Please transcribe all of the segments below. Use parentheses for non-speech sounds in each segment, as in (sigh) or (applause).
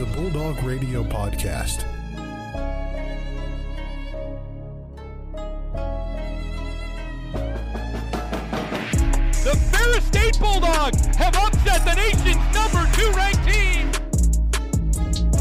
is a Bulldog Radio podcast. The Ferris State Bulldogs have upset the nation's number two ranked team.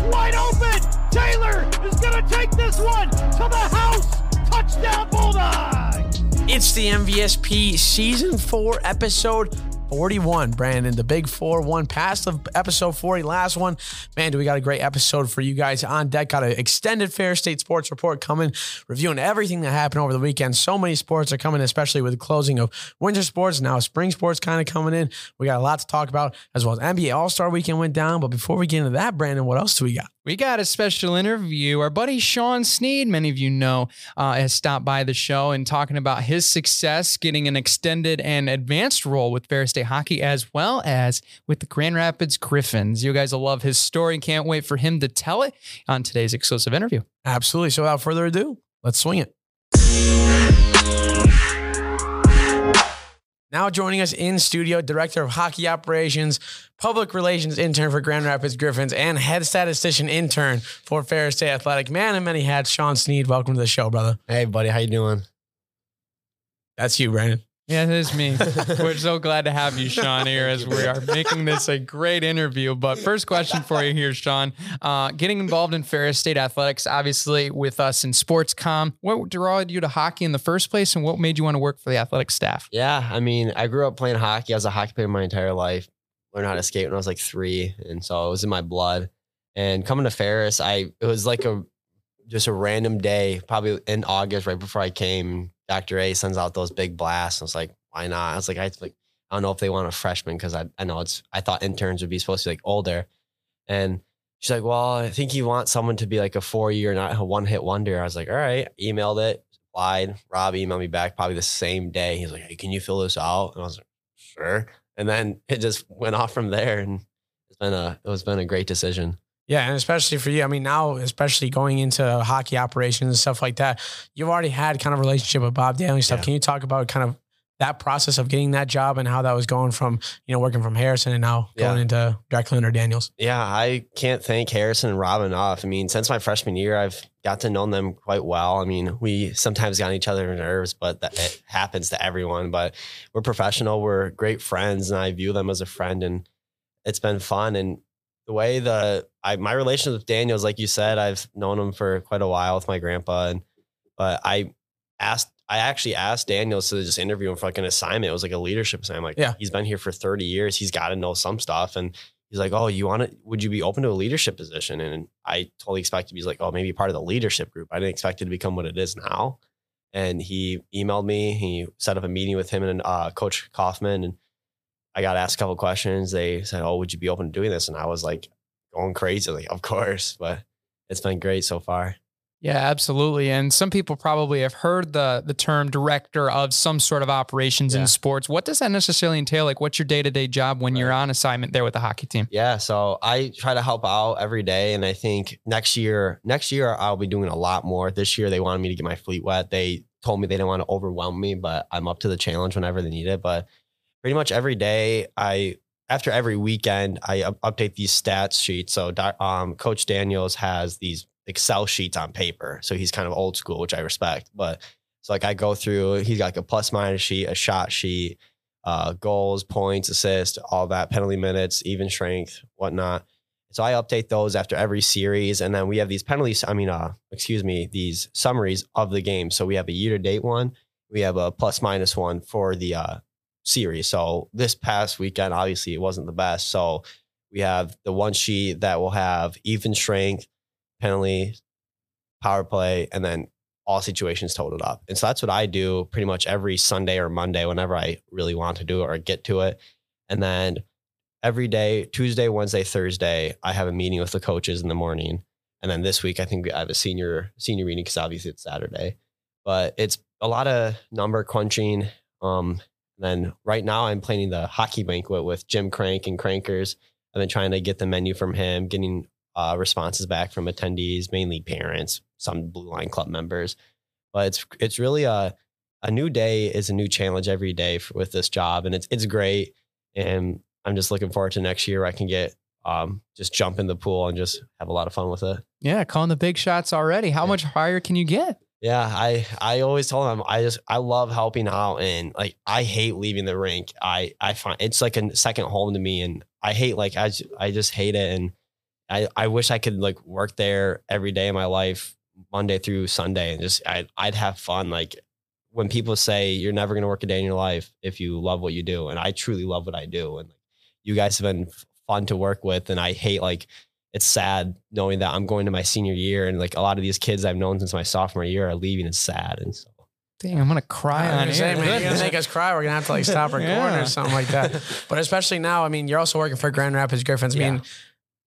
Wide open! Taylor is going to take this one to the house. Touchdown Bulldogs! It's the MVSP Season 4, Episode 41. Brandon, the big 4 1 past of episode 40, last one. Man, do we got a great episode for you guys on deck. Got an extended Ferris State Sports Report coming, reviewing everything that happened over the weekend. So many sports are coming, especially with the closing of winter sports. Now, spring sports kind of coming in. We got a lot to talk about, as well as NBA All Star weekend went down. But before we get into that, Brandon, what else do we got? We got a special interview. Our buddy Sean Snead, many of you know, uh, has stopped by the show and talking about his success getting an extended and advanced role with Ferris State Hockey, as well as with the Grand Rapids Griffins. You guys will love his story. Can't wait for him to tell it on today's exclusive interview. Absolutely. So, without further ado, let's swing it. Now joining us in studio, director of hockey operations, public relations intern for Grand Rapids Griffins, and head statistician intern for Ferris State Athletic. Man in many hats, Sean Snead. Welcome to the show, brother. Hey, buddy, how you doing? That's you, Brandon. Yeah, it is me. (laughs) We're so glad to have you, Sean, here as we are making this a great interview. But first question for you here, Sean. Uh, getting involved in Ferris State Athletics, obviously with us in sports com, what drawed you to hockey in the first place and what made you want to work for the athletic staff? Yeah, I mean, I grew up playing hockey. I was a hockey player my entire life. Learned how to skate when I was like three, and so it was in my blood. And coming to Ferris, I it was like a just a random day, probably in August, right before I came. Dr. A sends out those big blasts. I was like, why not? I was like, I like, I don't know if they want a freshman because I, I know it's, I thought interns would be supposed to be like older. And she's like, well, I think you want someone to be like a four year, not a one hit wonder. I was like, all right, emailed it, applied. Rob emailed me back probably the same day. He's like, hey, can you fill this out? And I was like, sure. And then it just went off from there. And it's been a, it was been a great decision. Yeah, and especially for you, I mean, now, especially going into hockey operations and stuff like that, you've already had kind of relationship with Bob Daly and stuff. Yeah. Can you talk about kind of that process of getting that job and how that was going from, you know, working from Harrison and now going Yeah. into Drexler or Daniels? Yeah, I can't thank Harrison and Rob enough. I mean, since my freshman year, I've got to know them quite well. I mean, we sometimes got on each other's nerves, but that it happens to everyone. But we're professional, we're great friends, and I view them as a friend, and it's been fun. And the way the I my relationship with Daniels, like you said, I've known him for quite a while with my grandpa, and but I asked. I actually asked Daniel to just interview him for like an assignment. It was like a leadership assignment. Like, Yeah. he's been here for 30 years. He's got to know some stuff. And he's like, "Oh, you want to? Would you be open to a leadership position?" And I totally expected. He's like, "Oh, maybe part of the leadership group." I didn't expect it to become what it is now. And he emailed me. He set up a meeting with him and uh, Coach Kaufman, and I got asked a couple questions. They said, "Oh, would you be open to doing this?" And I was like, going crazy, like, "Of course!" But it's been great so far. Yeah, absolutely. And some people probably have heard the the term director of some sort of operations Yeah. in sports. What does that necessarily entail? Like, what's your day to day job when you're on assignment there with the hockey team? Yeah, so I try to help out every day, and I think next year, next year I'll be doing a lot more. This year they wanted me to get my fleet wet. They told me they didn't want to overwhelm me, but I'm up to the challenge whenever they need it. But pretty much every day, I after every weekend I up- update these stats sheets. So um, Coach Daniels has these Excel sheets on paper, so he's kind of old school, which I respect. But so like I go through, he's got like a plus minus sheet, a shot sheet uh, goals, points, assists, all that, penalty minutes, even strength, whatnot. So I update those after every series, and then we have these penalties. I mean, uh, excuse me, these summaries of the game. So we have a year to date one, we have a plus minus one for the uh, series. So this past weekend, obviously, it wasn't the best. So we have the one sheet that will have even strength, penalty, power play, and then all situations totaled up. And so that's what I do pretty much every Sunday or Monday whenever I really want to do it or get to it. And then every day, Tuesday, Wednesday, Thursday, I have a meeting with the coaches in the morning. And then this week, I think I have a senior senior meeting because obviously it's Saturday. But it's a lot of number crunching. Um, then right now, I'm planning the hockey banquet with Jim Crank and Crankers. I've been trying to get the menu from him, getting uh, responses back from attendees, mainly parents, some Blue Line Club members. But it's it's really a a new day is a new challenge every day for, with this job, and it's it's great. And I'm just looking forward to next year. Where I can get um, just jump in the pool and just have a lot of fun with it. Yeah, calling the big shots already. How Yeah. much higher can you get? Yeah, I I always tell them I just I love helping out and like I hate leaving the rink. I I find it's like a second home to me and I hate like I ju- I just hate it and I I wish I could like work there every day of my life Monday through Sunday and just I I'd have fun like when people say you're never going to work a day in your life if you love what you do and I truly love what I do and you guys have been fun to work with and I hate like it's sad knowing that I'm going to my senior year and like a lot of these kids I've known since my sophomore year are leaving. It's sad. And so Dang, I'm gonna cry I on was gonna say, man, you're gonna make us cry. We're gonna have to like stop (laughs) recording Yeah. or something like that. But especially now, I mean, you're also working for Grand Rapids Griffins. I mean, Yeah.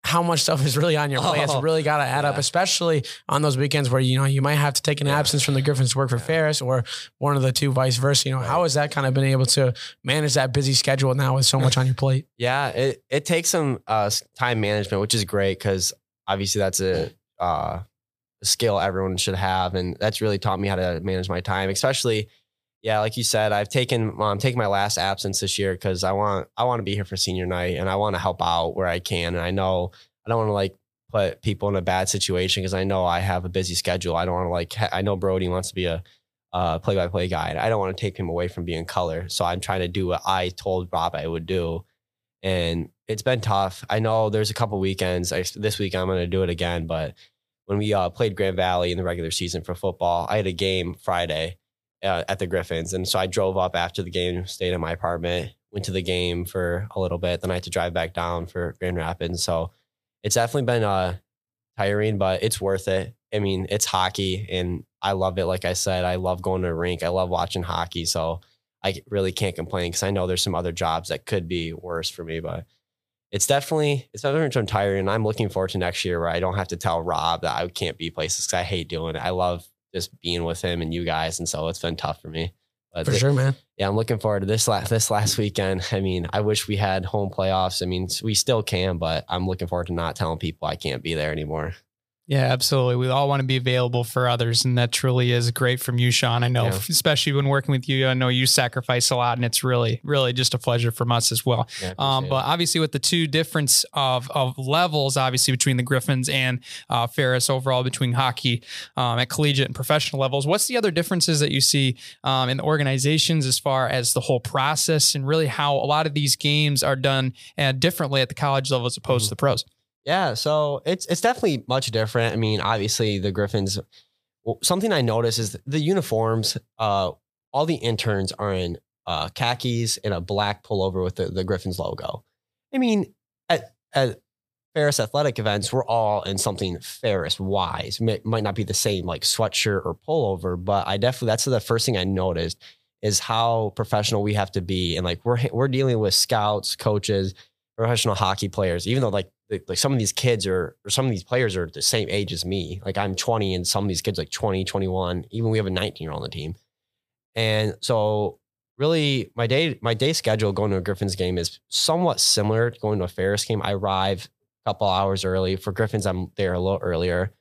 How much stuff is really on your plate? It's Oh, really got to add up, especially on those weekends where you know you might have to take an Yeah. absence from the Griffins to work for Ferris, or one of the two, vice versa. You know, how has that kind of been able to manage that busy schedule now with so much on your plate? (laughs) yeah, it, it takes some uh, time management, which is great because obviously that's a, uh, a skill everyone should have. And that's really taught me how to manage my time, especially. Yeah, like you said, I've taken um, taking my last absence this year because I want I want to be here for senior night and I want to help out where I can. And I know I don't want to like put people in a bad situation because I know I have a busy schedule. I don't want to like I know Brody wants to be a play-by-play guy. And I don't want to take him away from being color. So I'm trying to do what I told Rob I would do, and it's been tough. I know there's a couple weekends. I, this week I'm going to do it again, but when we uh, played Grand Valley in the regular season for football, I had a game Friday uh, at the Griffins, and so I drove up after the game, stayed in my apartment, went to the game for a little bit, then I had to drive back down for Grand Rapids. So it's definitely been uh, tiring, but it's worth it. I mean, it's hockey, and I love it. Like I said, I love going to a rink. I love watching hockey, so I really can't complain because I know there's some other jobs that could be worse for me, but it's definitely it's definitely been tiring. And I'm looking forward to next year where I don't have to tell Rob that I can't be places because I hate doing it. I love just being with him and you guys, and so it's been tough for me. But For thi- sure, man. yeah, I'm looking forward to this last this last weekend. I mean, I wish we had home playoffs. I mean, we still can, but I'm looking forward to not telling people I can't be there anymore. Yeah, absolutely. We all want to be available for others, and that truly is great from you, Sean. I know, Yeah. especially when working with you, I know you sacrifice a lot, and it's really, really just a pleasure from us as well. Yeah, Um, but obviously, with the two difference of of levels, obviously between the Griffins and uh, Ferris, overall between hockey um, at collegiate and professional levels, what's the other differences that you see um, in the organizations as far as the whole process and really how a lot of these games are done uh, differently at the college level as opposed to the pros? Yeah, so it's it's definitely much different. I mean, obviously the Griffins. Something I noticed is the uniforms. Uh, all the interns are in uh, khakis and a black pullover with the, the Griffins logo. I mean, at at Ferris athletic events, we're all in something Ferris wise. Might, might not be the same like sweatshirt or pullover, but I definitely that's the first thing I noticed is how professional we have to be, and like we're we're dealing with scouts, coaches, professional hockey players, even though like like some of these kids are or some of these players are the same age as me. Like I'm 20 and some of these kids like 20, 21, even we have a 19 year old on the team. And so really my day my day schedule going to a Griffins game is somewhat similar to going to a Ferris game. I arrive a couple hours early. For Griffins, I'm there a little earlier.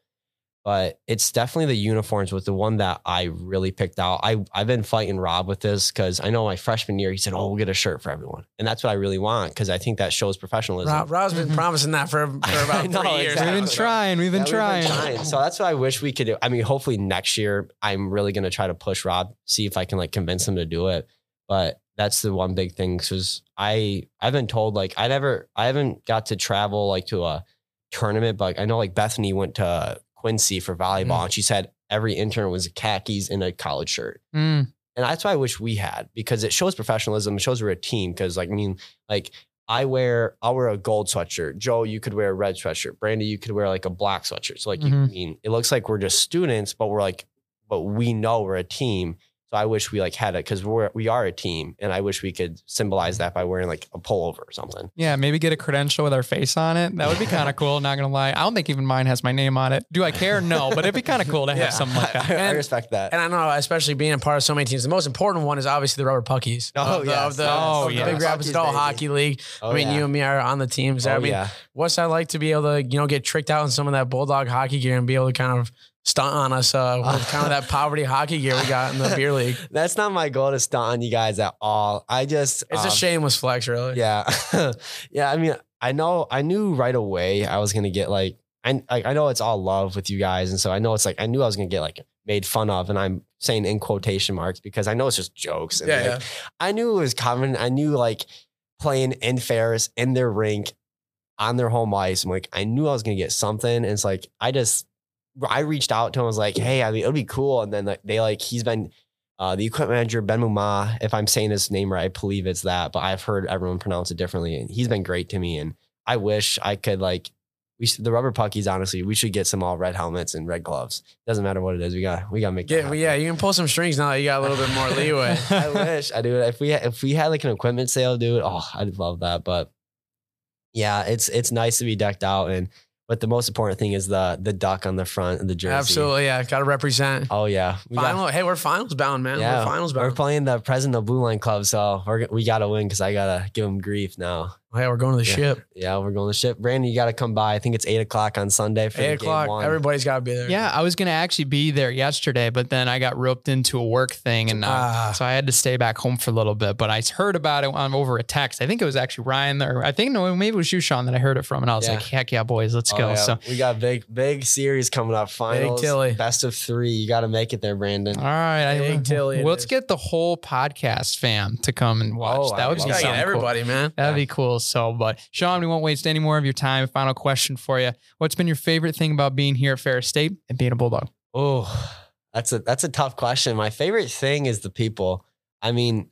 But it's definitely the uniforms with the one that I really picked out. I I've been fighting Rob with this because I know my freshman year he said, "Oh, we'll get a shirt for everyone," and that's what I really want because I think that shows professionalism. Rob, Rob's been Mhm. promising that for, for (laughs) I about know, three years. exactly. now, We've been trying. We've been Yeah, we've trying. So that's what I wish we could do. I mean, hopefully next year I'm really going to try to push Rob, see if I can like convince him to do it. But that's the one big thing because I I've been told like I never I haven't got to travel like to a tournament, but I know like Bethany went to Quincy for volleyball and she said every intern was khakis in a college shirt. Mm. And that's why I wish we had because it shows professionalism. It shows we're a team. Because like I mean, like I wear I'll wear a gold sweatshirt. Joe, you could wear a red sweatshirt. Brandy, you could wear like a black sweatshirt. So like you, I mean, it looks like we're just students, but we're like, but we know we're a team. So I wish we like had it because we're we are a team, and I wish we could symbolize that by wearing like a pullover or something. Yeah, maybe get a credential with our face on it. That would be kind of cool. Not gonna lie, I don't think even mine has my name on it. Do I care? No, but it'd be kind of cool to have (laughs) Yeah. something like that. I, I And- respect that. And I know, especially being a part of so many teams, the most important one is obviously the rubber puckies. Oh, of the, yes. of the, Oh, of the yes. Big Rapids Puckies, Doll baby. Hockey League. Oh, I mean, yeah. you and me are on the teams. there. Oh, I mean, yeah. what's that like to be able to, you know, get tricked out in some of that Bulldog hockey gear and be able to kind of stunt on us uh, with (laughs) kind of that poverty hockey gear we got in the beer league? (laughs) That's not my goal to stunt on you guys at all. I just It's a um, shameless flex, really. Yeah. (laughs) yeah. I mean, I know I knew right away I was gonna get like I I I know it's all love with you guys, and so I know it's like I knew I was gonna get like made fun of, and I'm saying in quotation marks because I know it's just jokes. And Yeah, like, yeah. I knew it was coming. I knew like playing in Ferris in their rink on their home ice. I'm like, I knew I was gonna get something. And it's like I just I reached out to him. I was like, hey, I mean, it'll be cool. And then like, they like he's been uh, the equipment manager Ben Muma. If I'm saying his name right, I believe it's that, but I've heard everyone pronounce it differently. And he's been great to me. And I wish I could like we should, the rubber puckies. Honestly, we should get some all red helmets and red gloves. Doesn't matter what it is. We got we got to make. that Yeah, yeah, you can pull some strings now that you got a little bit more leeway. (laughs) I wish I do. it. If we if we had like an equipment sale, dude, oh, I'd love that. But yeah, it's it's nice to be decked out, and but the most important thing is the the duck on the front of the jersey. Absolutely, yeah. Got to represent. Oh yeah, we got- Final. hey, we're finals bound, man. yeah, We're finals bound. We're playing the president of Blue Line Club, so we're, we got to win because I gotta give him grief now. Yeah, we're going to the Yeah. ship. Yeah, we're going to the ship. Brandon, you got to come by. I think it's eight o'clock on Sunday for Eight the game o'clock. one. Everybody's got to be there. Yeah, I was gonna actually be there yesterday, but then I got roped into a work thing, and uh, Ah. so I had to stay back home for a little bit. But I heard about it on over a text. I think it was actually Ryan, there. I think no, maybe it was you, Sean, that I heard it from, and I was Yeah. like, "Heck yeah, boys, let's Oh, go!" yeah. So, we got big big series coming up. Finals, big Tilly. best of three. You got to make it there, Brandon. all right, I, Big Tilly let's is. get the whole podcast fam to come and watch. Oh, I that would love be Gotta that. get something cool. everybody, man. That'd be cool. So, but Sean, we won't waste any more of your time. Final question for you: What's been your favorite thing about being here at Ferris State and being a Bulldog? Oh, that's a that's a tough question. My favorite thing is the people. I mean,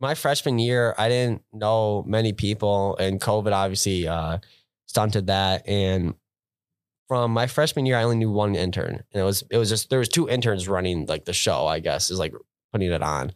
my freshman year, I didn't know many people, and COVID obviously uh, stunted that. And from my freshman year, I only knew one intern, and it was it was just there was two interns running like the show. I guess is like putting it on,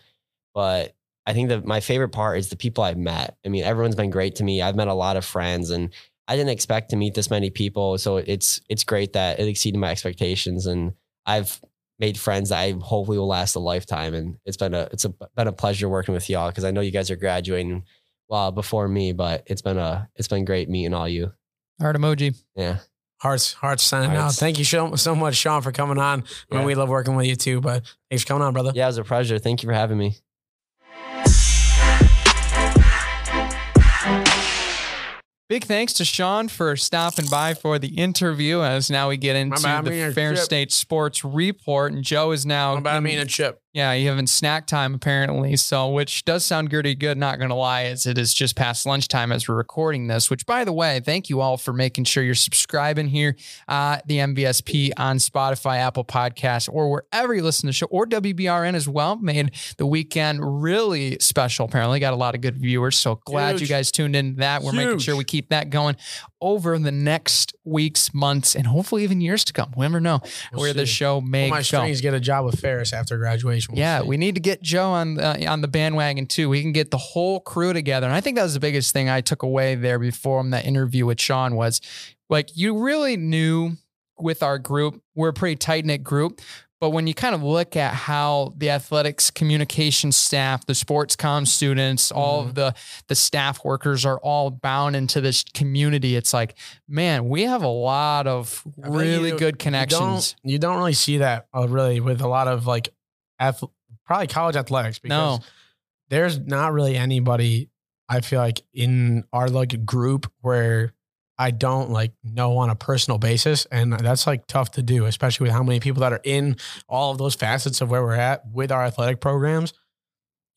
but I think that my favorite part is the people I've met. I mean, everyone's been great to me. I've met a lot of friends, and I didn't expect to meet this many people. So it's it's great that it exceeded my expectations, and I've made friends that I hopefully will last a lifetime. And it's been a it's a, been a pleasure working with y'all because I know you guys are graduating well before me, but it's been a it's been great meeting all you. Heart emoji. Yeah, Hearts, hearts signing out. Thank you so, so much, Sean, for coming on. I mean, Yeah. we love working with you too, but thanks for coming on, brother. yeah, it was a pleasure. Thank you for having me. Big thanks to Sean for stopping by for the interview. As now we get into the Fair. State Sports Report, and Joe is now. How about in- me and a chip? Yeah, you having snack time apparently. So, which does sound pretty good. Not gonna lie, as it is just past lunchtime as we're recording this. Which, by the way, thank you all for making sure you're subscribing here, uh, the MVSP on Spotify, Apple Podcasts, or wherever you listen to the show, or WBRN as well. Made the weekend really special. Apparently, got a lot of good viewers. So glad Huge. you guys tuned in. to That we're making sure we keep that going over the next weeks, months, and hopefully even years to come. We never know We'll where the show may Will my go. strings get a job with Ferris after graduation. We'll Yeah, see. we need to get Joe on the, on the bandwagon too. We can get the whole crew together, and I think that was the biggest thing I took away there before that interview with Sean was like you really knew with our group we're a pretty tight knit group. But when you kind of look at how the athletics communication staff, the sports comm students, all of the the staff workers are all bound into this community, it's like, man, we have a lot of I really you- good You connections. don't, you don't really see that uh, really with a lot of like, ath- probably college athletics because No. there's not really anybody I feel like in our like group where I don't like know on a personal basis, and that's like tough to do, especially with how many people that are in all of those facets of where we're at with our athletic programs.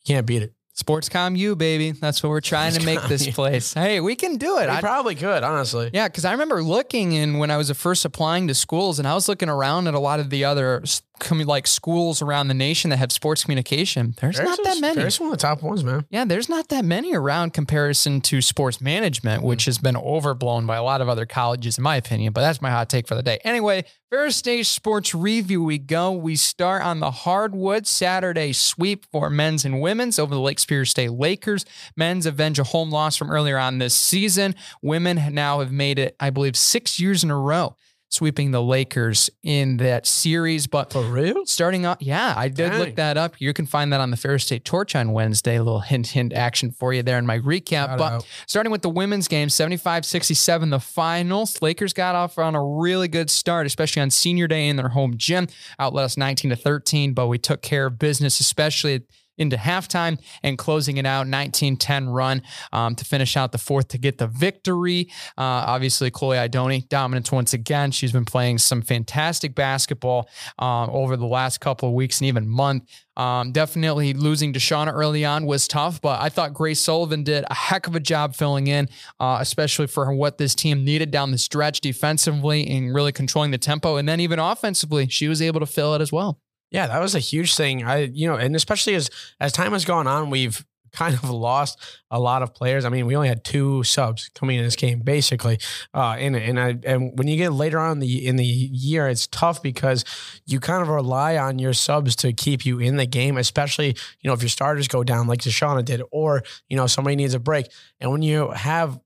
You can't beat it. Sportscom U, baby. That's what we're trying to make this place. Hey, we can do it. We I- probably could, honestly. yeah, because I remember looking in when I was first applying to schools, and I was looking around at a lot of the other commu- like schools around the nation that have sports communication. There's Ferris not that is- many. Ferris is one of the top ones, man. Yeah, there's not that many around comparison to sports management, hmm. which has been overblown by a lot of other colleges, in my opinion. But that's my hot take for the day. Anyway, Ferris State Sports Review, we go. We start on the hardwood Saturday sweep for men's and women's over the Lake Superior State Lakers. Men's avenge a home loss from earlier on this season. Women now have made it, I believe, six years in a row, sweeping the Lakers in that series. But For real? starting off, yeah, I did Dang. look that up. You can find that on the Ferris State Torch on Wednesday. A little hint, hint action for you there in my recap. Shout but out. starting with the women's game, 75 67, the finals. Lakers got off on a really good start, especially on senior day in their home gym. Outlet us 19 to 13, but we took care of business, especially into halftime and closing it out 19-10 run um, to finish out the fourth to get the victory. Uh, obviously, Chloe Idoni dominance once again. She's been playing some fantastic basketball um, over the last couple of weeks and even month. Um, definitely losing to Shauna early on was tough, but I thought Grace Sullivan did a heck of a job filling in, uh, especially for what this team needed down the stretch defensively and really controlling the tempo. And then even offensively, she was able to fill it as well. Yeah, that was a huge thing. I, you know, and especially as as time has gone on, we've (laughs) kind of lost a lot of players. I mean, we only had two subs coming in this game, basically. Uh, and and I and when you get later on in the in the year, it's tough because you kind of rely on your subs to keep you in the game, especially you know if your starters go down like Deshauna did, or you know somebody needs a break. And when you have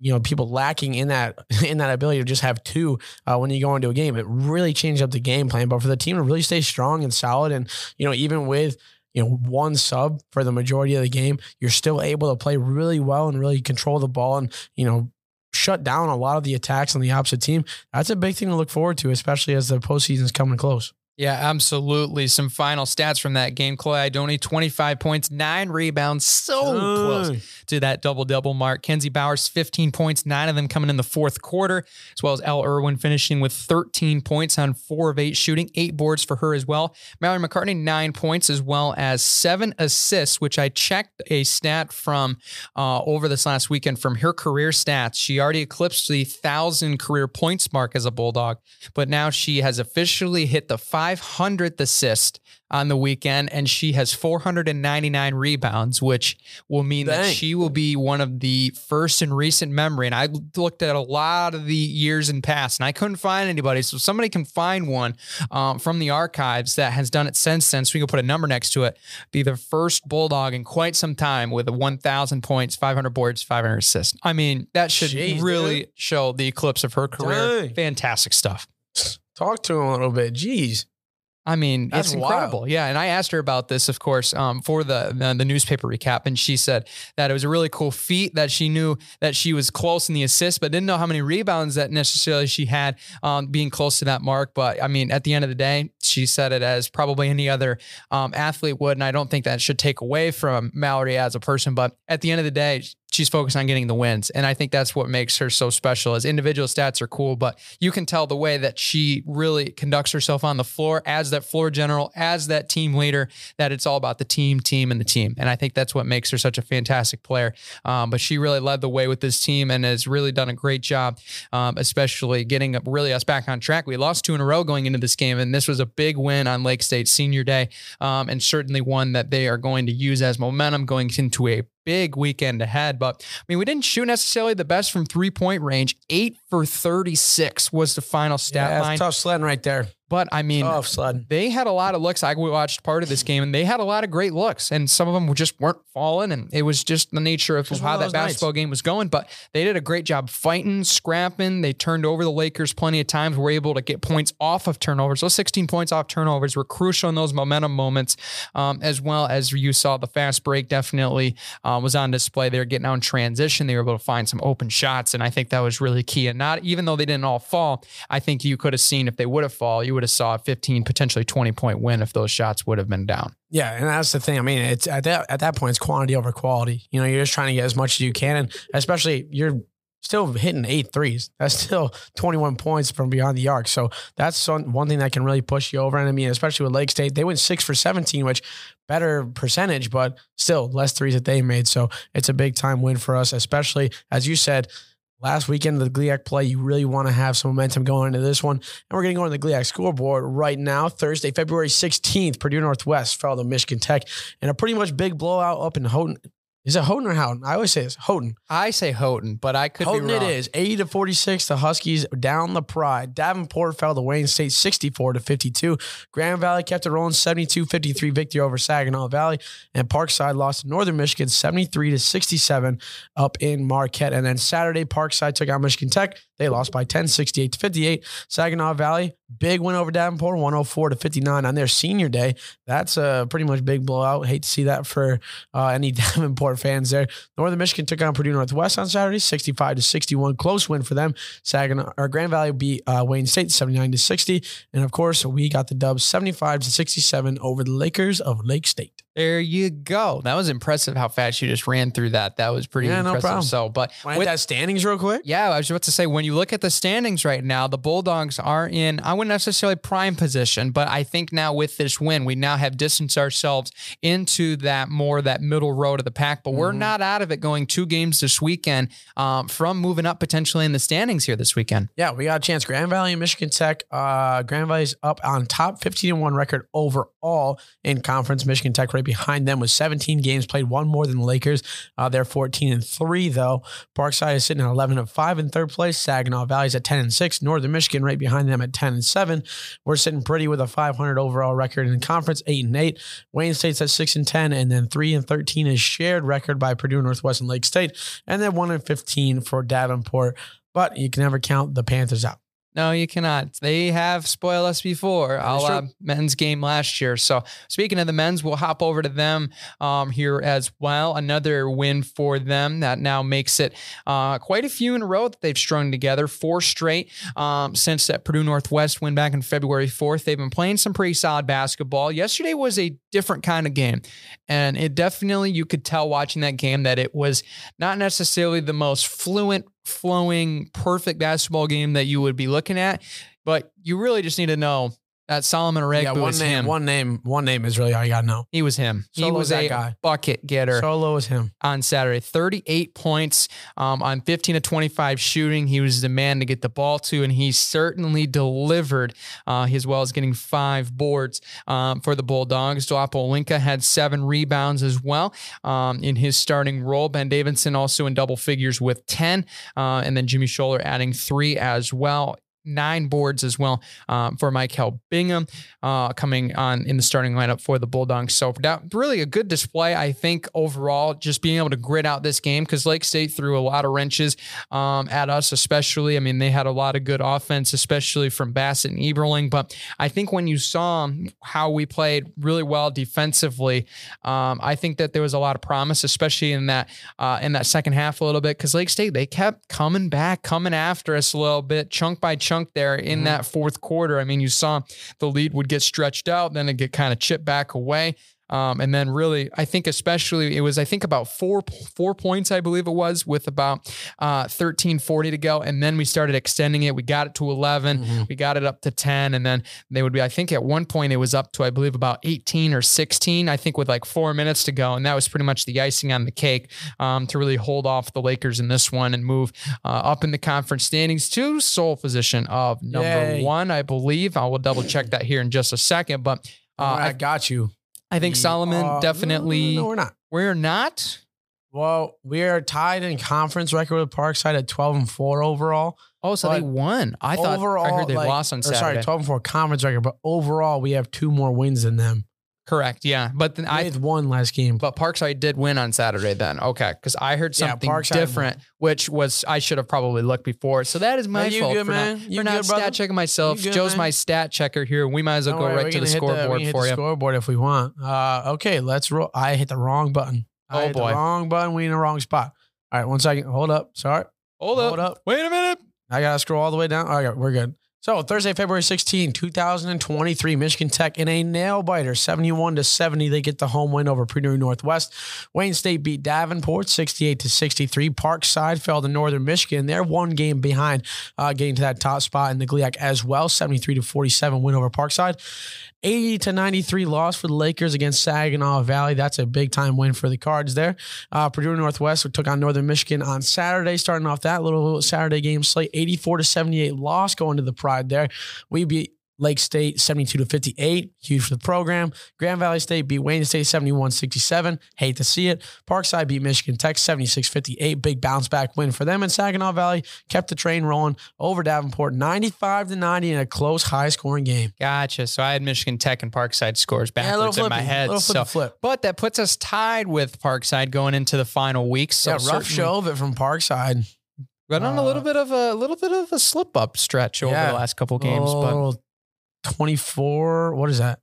you know people lacking in that (laughs) in that ability to just have two uh, when you go into a game. It really changed up the game plan. But for the team to really stay strong and solid, and you know even with you know one sub for the majority of the game, you're still able to play really well and really control the ball and you know shut down a lot of the attacks on the opposite team. That's a big thing to look forward to, especially as the postseason is coming close. Yeah, absolutely. Some final stats from that game. Chloe Idoni, 25 points, nine rebounds, so close to that double double mark. Kenzie Bowers, 15 points, nine of them coming in the fourth quarter, as well as Elle Irwin finishing with 13 points on four of eight shooting, eight boards for her as well. Mallory McCartney, nine points, as well as seven assists, which I checked a stat from uh, over this last weekend from her career stats. She already eclipsed the thousand career points mark as a Bulldog, but now she has officially hit the five 500th assist on the weekend, and she has 499 rebounds, which will mean Dang. that she will be one of the first in recent memory. And I looked at a lot of the years in past, and I couldn't find anybody. So somebody can find one um, from the archives that has done it since then. So we can put a number next to it. Be the first Bulldog in quite some time with a 1,000 points, 500 boards, 500 assists. I mean, that should Jeez, really dude. show the eclipse of her career. Dang. Fantastic stuff. Talk to him a little bit. Jeez. I mean, That's it's incredible. Wild. Yeah. And I asked her about this, of course, um, for the, the, the newspaper recap. And she said that it was a really cool feat that she knew that she was close in the assist, but didn't know how many rebounds that necessarily she had um, being close to that mark. But I mean, at the end of the day, she said it as probably any other um, athlete would. And I don't think that should take away from Mallory as a person. But at the end of the day, she's focused on getting the wins. And I think that's what makes her so special. As individual stats are cool, but you can tell the way that she really conducts herself on the floor as that floor general, as that team leader, that it's all about the team, team, and the team. And I think that's what makes her such a fantastic player. Um, but she really led the way with this team and has really done a great job, um, especially getting really us back on track. We lost two in a row going into this game, and this was a big win on Lake State Senior Day, um, and certainly one that they are going to use as momentum going into a big weekend ahead. But I mean, we didn't shoot necessarily the best from three point range. Eight for 36 was the final stat yeah, line. Tough sledding right there. But I mean, sledding. they had a lot of looks. I watched part of this game and they had a lot of great looks, and some of them just weren't falling. And it was just the nature of how that basketball nights. game was going. But they did a great job fighting, scrapping. They turned over the Lakers plenty of times, were able to get points off of turnovers. Those 16 points off turnovers were crucial in those momentum moments, um, as well as you saw the fast break definitely uh, was on display. They were getting out in transition. They were able to find some open shots. And I think that was really key. And not even though they didn't all fall, I think you could have seen if they would have fall, you would have saw a 15, potentially 20 point win if those shots would have been down. Yeah, and that's the thing. I mean, it's at that at that point it's quantity over quality. You know, you're just trying to get as much as you can, and especially you're still hitting eight threes. That's still 21 points from beyond the arc. So that's one thing that can really push you over. And I mean, especially with Lake State, they went six for 17, which better percentage, but still less threes that they made. So it's a big time win for us, especially as you said, last weekend the GLIAC play. You really want to have some momentum going into this one. And we're going to go on the GLIAC scoreboard right now. Thursday, February 16th, Purdue Northwest fell to Michigan Tech in a pretty much big blowout up in Houghton, is it Houghton or Houghton? I always say it's Houghton. I say Houghton, but I could Houghton be wrong. it is. 80 to 46, the Huskies down the pride. Davenport fell to Wayne State 64 to 52. Grand Valley kept it rolling 72-53 victory over Saginaw Valley. And Parkside lost to Northern Michigan 73 to 67 up in Marquette. And then Saturday, Parkside took out Michigan Tech. They lost by 10, 68 to 58. Saginaw Valley, big win over Davenport, 104 to 59 on their senior day. That's a pretty much big blowout. Hate to see that for uh, any (laughs) Davenport fans there. Northern Michigan took on Purdue Northwest on Saturday, 65 to 61. Close win for them. Saginaw or Grand Valley beat uh, Wayne State 79 to 60. And of course, we got the dub 75 to 67 over the Lakers of Lake State. There you go. That was impressive how fast you just ran through that. That was pretty Yeah, no impressive. problem. So, but with- that standings real quick? yeah, I was about to say when you look at the standings right now, the Bulldogs are in, I wouldn't necessarily prime position, but I think now with this win, we now have distanced ourselves into that more that middle road of the pack. But we're Mhm. not out of it going two games this weekend um, from moving up potentially in the standings here this weekend. Yeah, we got a chance. Grand Valley and Michigan Tech. Uh, Grand Valley's up on top, fifteen and one record overall in conference. Michigan Tech right behind them with seventeen games played, one more than the Lakers. Uh, they're fourteen and three though. Parkside is sitting at eleven and five in third place. Saginaw Valley's at ten and six. Northern Michigan right behind them at ten and seven. We're sitting pretty with a five hundred overall record in the conference, eight and eight. Wayne State's at six and ten, and then three and thirteen is shared record by Purdue, Northwest, and Lake State, and then one and fifteen for Davenport. But you can never count the Panthers out. No, you cannot. They have spoiled us before. uh, men's game last year. So speaking of the men's, we'll hop over to them um, here as well. Another win for them that now makes it uh, quite a few in a row that they've strung together. Four straight um, since that Purdue Northwest win back in February 4th. They've been playing some pretty solid basketball. Yesterday was a different kind of game. And it definitely, you could tell watching that game that it was not necessarily the most fluent, flowing, perfect basketball game that you would be looking at. But you really just need to know that Solomon Oregbu yeah, one was name, him. one name, one name is really all you gotta know. he was him. he was that a guy. bucket getter Solo is him. on Saturday. 38 points um, on 15 to 25 shooting. He was the man to get the ball to, and he certainly delivered, uh, as well as getting five boards um, for the Bulldogs. Dwapo Linka had seven rebounds as well um, in his starting role. Ben Davidson also in double figures with 10, uh, and then Jimmy Scholler adding three as well. Nine boards as well um, for Michael Bingham uh, coming on in the starting lineup for the Bulldogs. So that really a good display, I think overall, just being able to grit out this game because Lake State threw a lot of wrenches um, at us, especially. I mean, they had a lot of good offense, especially from Bassett and Eberling. But I think when you saw how we played really well defensively, um, I think that there was a lot of promise, especially in that uh, in that second half a little bit because Lake State they kept coming back, coming after us a little bit, chunk by chunk there in Mhm. that fourth quarter. I mean, you saw the lead would get stretched out, then it get kind of chipped back away. Um, and then really, I think especially it was I think about four four points I believe it was with about uh, thirteen forty to go, and then we started extending it. We got it to 11 Mhm. we got it up to ten, and then they would be I think at one point it was up to I believe about eighteen or sixteen. I think with like four minutes to go, and that was pretty much the icing on the cake um, to really hold off the Lakers in this one and move uh, up in the conference standings to sole position of number Yay. one, I believe. I will double check that here in just a second, but. Uh, All right, I I, got you. I think Solomon uh, definitely. No, we're not. We're not. Well, we are tied in conference record with Parkside at twelve and four overall. Oh, so they won. I thought overall, I heard they like- lost on Saturday. sorry, twelve and four conference record, but overall we have two more wins than them. Correct. Yeah, but then I one last game. But Parkside did win on Saturday. Then okay, because I heard something Parkside different, which was I should have probably looked before. So that is my fault good, for man? not, for not good, brother? stat checking myself. Good, Joe's man? my stat checker here, we might as well Don't go worry, right to the we scoreboard can hit for the you. Scoreboard if we want. Uh, okay, let's roll. I hit the wrong button. I Oh, hit boy. the wrong button. We in the wrong spot. All right, one second. Hold up. Sorry. Hold up. Hold up. Wait a minute. I gotta scroll all the way down. All right, we're good. So Thursday, February 16, 2023, Michigan Tech in a nail biter, 71 to 70. They get the home win over Purdue Northwest. Wayne State beat Davenport 68 to 63. Parkside fell to Northern Michigan. They're one game behind uh, getting to that top spot in the GLIAC as well. 73 to 47 win over Parkside. 80 to 93 loss for the Lakers against Saginaw Valley. That's a big time win for the Cards there. Uh, Purdue Northwest took on Northern Michigan on Saturday, starting off that little Saturday game slate. 84 to 78 loss going to the Pride there. We beat Lake State 72 to 58. Huge for the program. Grand Valley State beat Wayne State 71 67. Hate to see it. Parkside beat Michigan Tech 76 58. Big bounce back win for them. And Saginaw Valley kept the train rolling over Davenport 95 to 90 in a close, high scoring game. Gotcha. So I had Michigan Tech and Parkside scores Yeah, backwards in my head. So, flip, but that puts us tied with Parkside going into the final week. So yeah, rough show of it from Parkside. But on a little Uh, bit of a little bit of a slip up stretch over Yeah. the last couple games. But 24. What is that?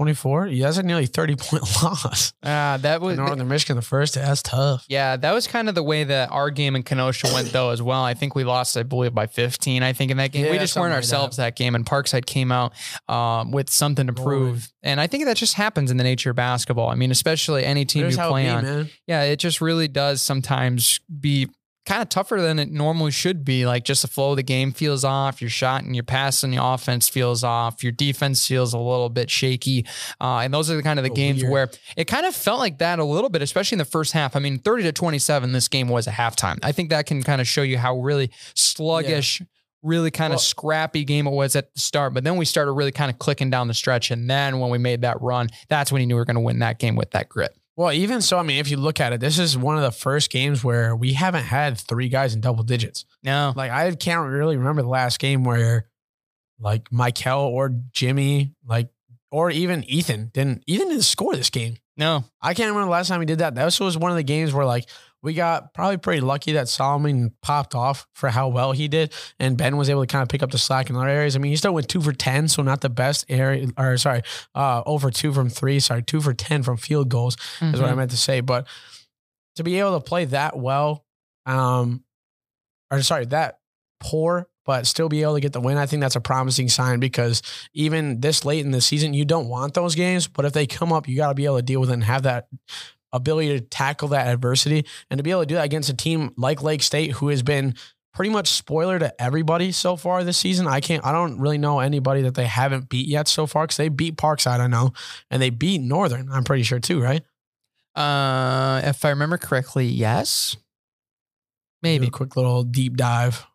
24. Yeah, that's a nearly 30 point (laughs) loss. Uh, that was Northern Michigan the first. That's tough. Yeah, that was kind of the way that our game in Kenosha went though as well. I think we lost, I believe, by 15. I think in that game we just weren't like that. ourselves that. game, and Parkside came out um, with something to prove. And I think that just happens in the nature of basketball. I mean, especially any team Here's you play be, on. man. Yeah, it just really does sometimes be kind of tougher than it normally should be. Like just the flow of the game feels off, your shot and your pass and your offense feels off, your defense feels a little bit shaky. Uh, and those are the kind of the Oh, games weird. where it kind of felt like that a little bit, especially in the first half. I mean, 30 to 27, this game was a halftime. I think that can kind of show you how really sluggish. Really kind of Well- scrappy game it was at the start, but then we started really kind of clicking down the stretch. And then when we made that run, that's when you knew we were going to win that game with that grit. Well, even so, I mean, if you look at it, this is one of the first games where we haven't had three guys in double digits. No, Like I can't really remember the last game where like Michael or Jimmy, like or even Ethan didn't Ethan didn't score this game. no, I can't remember the last time he did that. That was one of the games where like we got probably pretty lucky that Solomon popped off for how well he did, and Ben was able to kind of pick up the slack in other areas. I mean, he still went two for ten, so not the best area. Or sorry, uh, over two from three. Sorry, two for ten from field goals is what I Mhm. meant to say. But to be able to play that well, um, or sorry, that poor, but still be able to get the win, I think that's a promising sign because even this late in the season, you don't want those games, but if they come up, you got to be able to deal with it and have that ability to tackle that adversity and to be able to do that against a team like Lake State who has been pretty much spoiler to everybody so far this season. I can't I don't really know anybody that they haven't beat yet so far cuz they beat Parkside I know and they beat Northern. I'm pretty sure too, right? Uh, if I remember correctly, yes. Maybe. a quick little deep dive.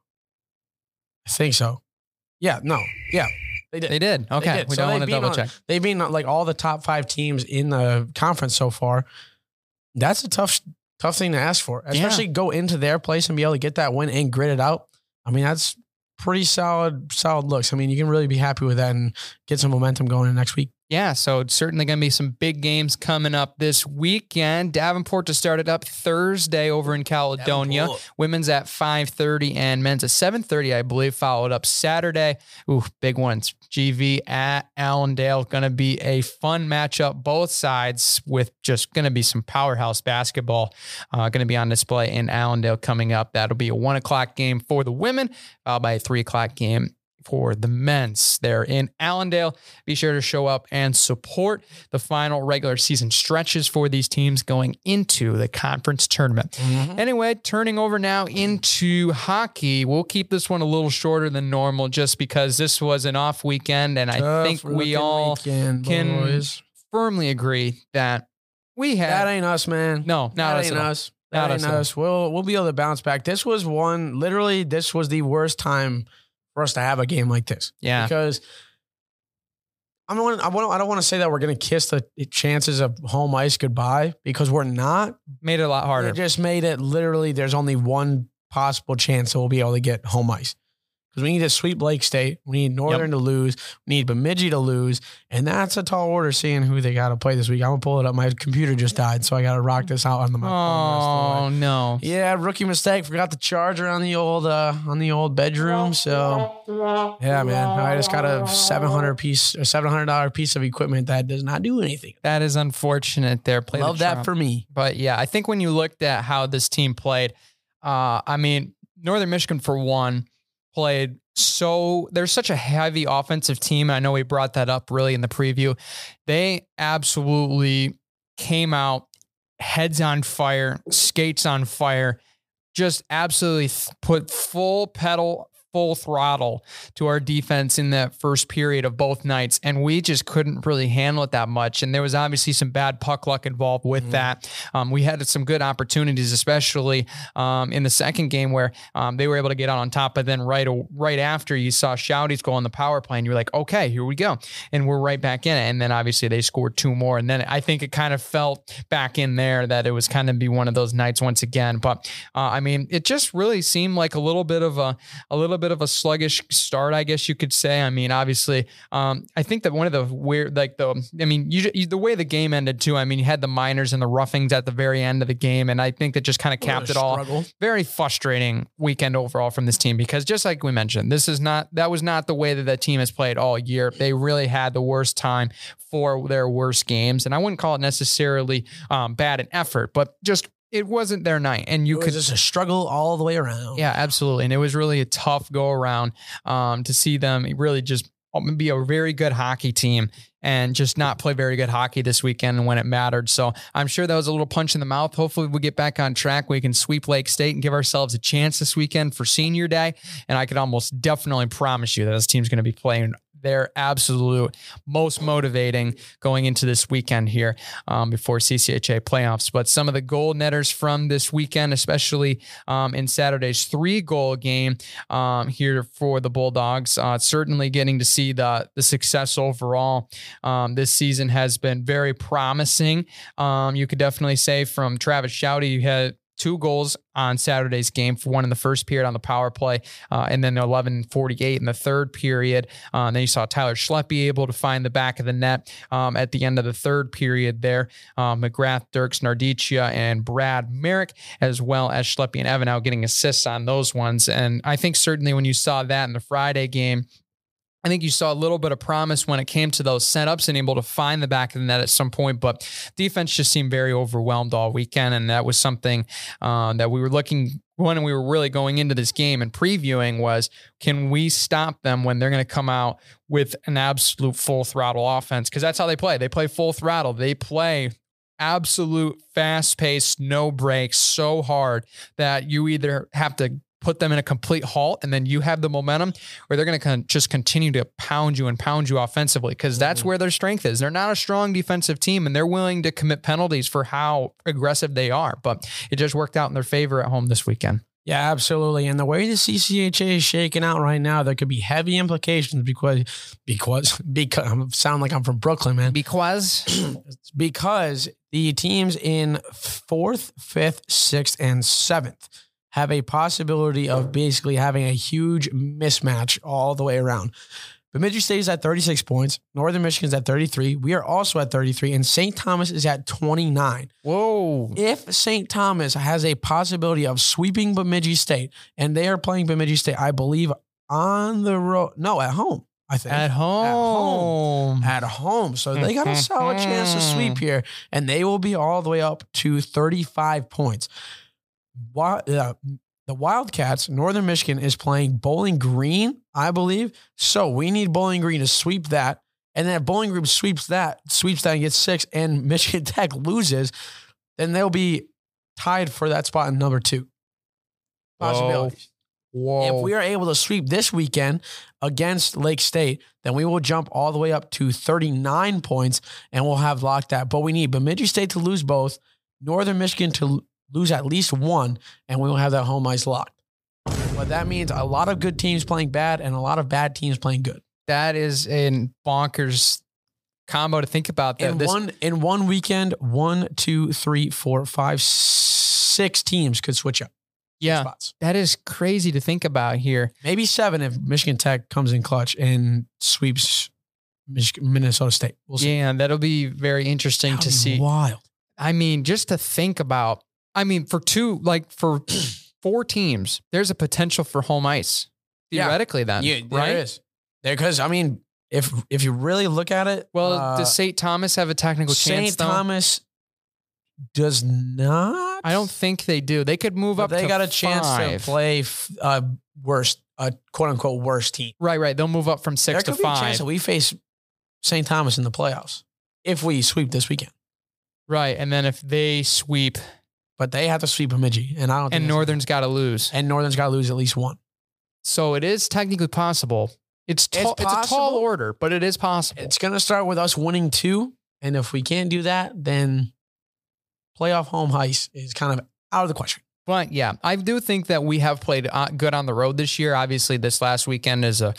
I think so. Yeah, no. Yeah. They did. They did. Okay. did. We So don't want to double on- check. They've been like all the top 5 teams in the conference so far. That's a tough tough thing to ask for. Especially go into their place and be able to get that win and grit it out. I mean, that's pretty solid solid looks. I mean, you can really be happy with that and get some momentum going in next week. Yeah. So it's certainly going to be some big games coming up this weekend. Davenport to start it up Thursday over in Caledonia. Women's at 5:30 and men's at 7:30, I believe. Followed up Saturday. Ooh, big ones. GV at Allendale. Going to be a fun matchup. Both sides with just going to be some powerhouse basketball. Uh, going to be on display in Allendale coming up. That'll be a one o'clock game for the women, followed by a three o'clock game for the men's there in Allendale. Be sure to show up and support the final regular season stretches for these teams going into the conference tournament. Mm-hmm. Anyway, turning over now into hockey. We'll keep this one a little shorter than normal just because this was an off weekend. And I think we all weekend, can boys. firmly agree that we had. That ain't us, man. no, not that us. ain't us. That us ain't all. us. We'll we'll be able to bounce back. This was one. Literally, this was the worst time for us to have a game like this Yeah. because. I don't, I don't, I don't want to say that we're going to kiss the chances of home ice goodbye because we're not. Made it a lot harder. It just made it literally, there's only one possible chance that we'll be able to get home ice. Because we need to sweep Lake State. We need Northern to lose. We need Bemidji to lose. And that's a tall order seeing who they got to play this week. I'm going to pull it up. My computer just died, so I got to rock this out on the my phone the the. Oh no. Yeah, rookie mistake. Forgot the charger on the old uh on the old bedroom. So yeah, man. I just got a seven hundred piece or seven hundred dollar piece of equipment that does not do anything. That is unfortunate there. Play the Love that Trump. for me. But yeah, I think when you looked at how this team played, uh, I mean, Northern Michigan for one played so there's such a heavy offensive team. I know we brought that up really in the preview. They absolutely came out heads on fire, skates on fire, just absolutely th- put full pedal, full throttle to our defense in that first period of both nights. And we just couldn't really handle it that much. And there was obviously some bad puck luck involved with Mhm. that. Um, we had some good opportunities, especially um, in the second game where um, they were able to get out on top. But then right right after you saw Shouty's go on the power play, and you're like, okay, here we go, and we're right back in it. And then obviously they scored two more, and then I think it kind of felt back in there that it was kind of be one of those nights once again. But uh, I mean, it just really seemed like a little bit of a a little bit bit of a sluggish start, I guess you could say. I mean, obviously, um, I think that one of the weird, like the, I mean, you, you, the way the game ended too. I mean, you had the minors and the roughings at the very end of the game, and I think that just kind of capped it all. Struggle. Very frustrating weekend overall from this team because just like we mentioned, this is not that was not the way that that team has played all year. They really had the worst time for their worst games, and I wouldn't call it necessarily um, bad in effort, but just it wasn't their night, and you It could just a struggle all the way around. yeah, absolutely. And it was really a tough go around um, to see them really just um, be a very good hockey team and just not play very good hockey this weekend when it mattered. So I'm sure that was a little punch in the mouth. Hopefully we get back on track. We can sweep Lake State and give ourselves a chance this weekend for senior day. And I could almost definitely promise you that this team's going to be playing their absolute most motivating going into this weekend here um, before CCHA playoffs. But some of the goal netters from this weekend, especially um, in Saturday's three goal game um, here for the Bulldogs, uh, certainly getting to see the the success overall. Um, this season has been very promising. Um, you could definitely say from Travis Shoudy, you had two goals on Saturday's game one in the first period on the power play, uh, and then 11:48 in the third period. Uh, then you saw Tyler Schleppy able to find the back of the net um, at the end of the third period there. Um, McGrath, Dirks, Nardicia, and Brad Merrick, as well as Schleppy and Evan out getting assists on those ones. And I think certainly when you saw that in the Friday game, I think you saw a little bit of promise when it came to those setups and able to find the back of the net at some point, but defense just seemed very overwhelmed all weekend. And that was something uh, that we were looking when we were really going into this game and previewing was can we stop them when they're going to come out with an absolute full throttle offense? Because that's how they play. They play full throttle. They play absolute fast paced, no breaks so hard that you either have to put them in a complete halt and then you have the momentum where they're going to con- just continue to pound you and pound you offensively because that's mm-hmm. where their strength is. They're not a strong defensive team and they're willing to commit penalties for how aggressive they are, but it just worked out in their favor at home this weekend. Yeah, absolutely. And the way the CCHA is shaking out right now, there could be heavy implications because because because I sound like I'm from Brooklyn, man. Because (clears throat) because the teams in fourth, fifth, sixth, and seventh have a possibility of basically having a huge mismatch all the way around. Bemidji State is at 36 points. Northern Michigan is at 33. We are also at 33, and St. Thomas is at 29. whoa, If St. Thomas has a possibility of sweeping Bemidji State, and they are playing Bemidji State, I believe on the road, no, at home, I think at home. at home. So they got a solid chance to sweep (laughs) here, and they will be all the way up to 35 points. Uh, the Wildcats, Northern Michigan, is playing Bowling Green, I believe. So we need Bowling Green to sweep that. And then if Bowling Green sweeps that, sweeps that and gets six, and (laughs) Michigan Tech loses, then they'll be tied for that spot in number two. Possibilities. Whoa. If we are able to sweep this weekend against Lake State, then we will jump all the way up to 39 points and we'll have locked that. But we need Bemidji State to lose both, Northern Michigan to lose at least one, and we will have that home ice locked. What that means a lot of good teams playing bad and a lot of bad teams playing good. that is a bonkers combo to think about. That In this, one in one weekend, one, two, three, four, five, six teams could switch up yeah, spots. that is crazy to think about here. Maybe seven if Michigan Tech comes in clutch and sweeps Minnesota State. We'll see. Yeah, that'll be very interesting That'd to see. Wild. I mean, just to think about, I mean, for two, like for (clears throat) four teams, there's a potential for home ice theoretically. Then, Yeah, right? there is. There, because I mean, if if you really look at it, Well, uh, does St. Thomas have a technical chance? St. Thomas does not. I don't think they do. They could move up. they to got a chance five. to play f- uh, worst, a quote unquote worst team. Right, right. They'll move up from six there to could be a chance five. that we face St. Thomas in the playoffs if we sweep this weekend. Right, and then if they sweep, But they have to sweep Bemidji, and I don't. Think and Northern's got to lose, and Northern's got to lose at least one. so it is technically possible. It's tall, it's, a tall order, but it is possible. It's going to start with us winning two, and if we can't do that, then playoff home ice is kind of out of the question. But yeah, I do think that we have played uh, good on the road this year. Obviously, this last weekend is a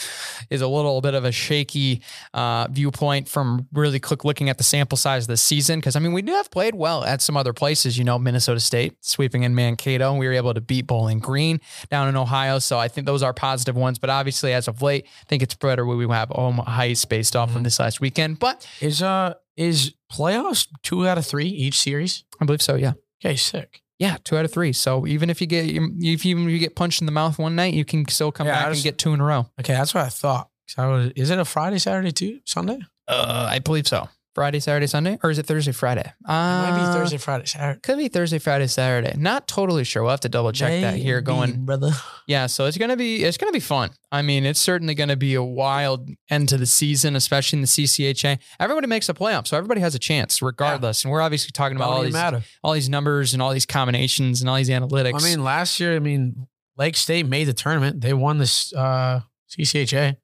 is a little bit of a shaky uh, viewpoint from really quick looking at the sample size of the season. Because I mean, we do have played well at some other places. You know, Minnesota State sweeping in Mankato, and we were able to beat Bowling Green down in Ohio. So I think those are positive ones. But obviously, as of late, I think it's better when we have home ice based off Mhm. of this last weekend. But Is uh is playoffs two out of three each series? I believe so. Yeah. Okay, sick. Yeah, two out of three. So even if you get if you, you get punched in the mouth one night, you can still come Yeah, back and get two in a row. Okay, that's what I thought. I was, is it a Friday, Saturday, too? Sunday? Uh, I believe so. Friday, Saturday, Sunday, or is it Thursday, Friday? Uh, Maybe Thursday, Friday, Saturday. Could be Thursday, Friday, Saturday. Not totally sure. We'll have to double check that here. Maybe, Going, brother. yeah. So it's gonna be it's gonna be fun. I mean, it's certainly gonna be a wild end to the season, especially in the CCHA. Everybody makes a playoff, so everybody has a chance, regardless. And we're obviously talking about Don't all these matter. all these numbers and all these combinations and all these analytics. I mean, last year, I mean, Lake State made the tournament. They won this uh, CCHA.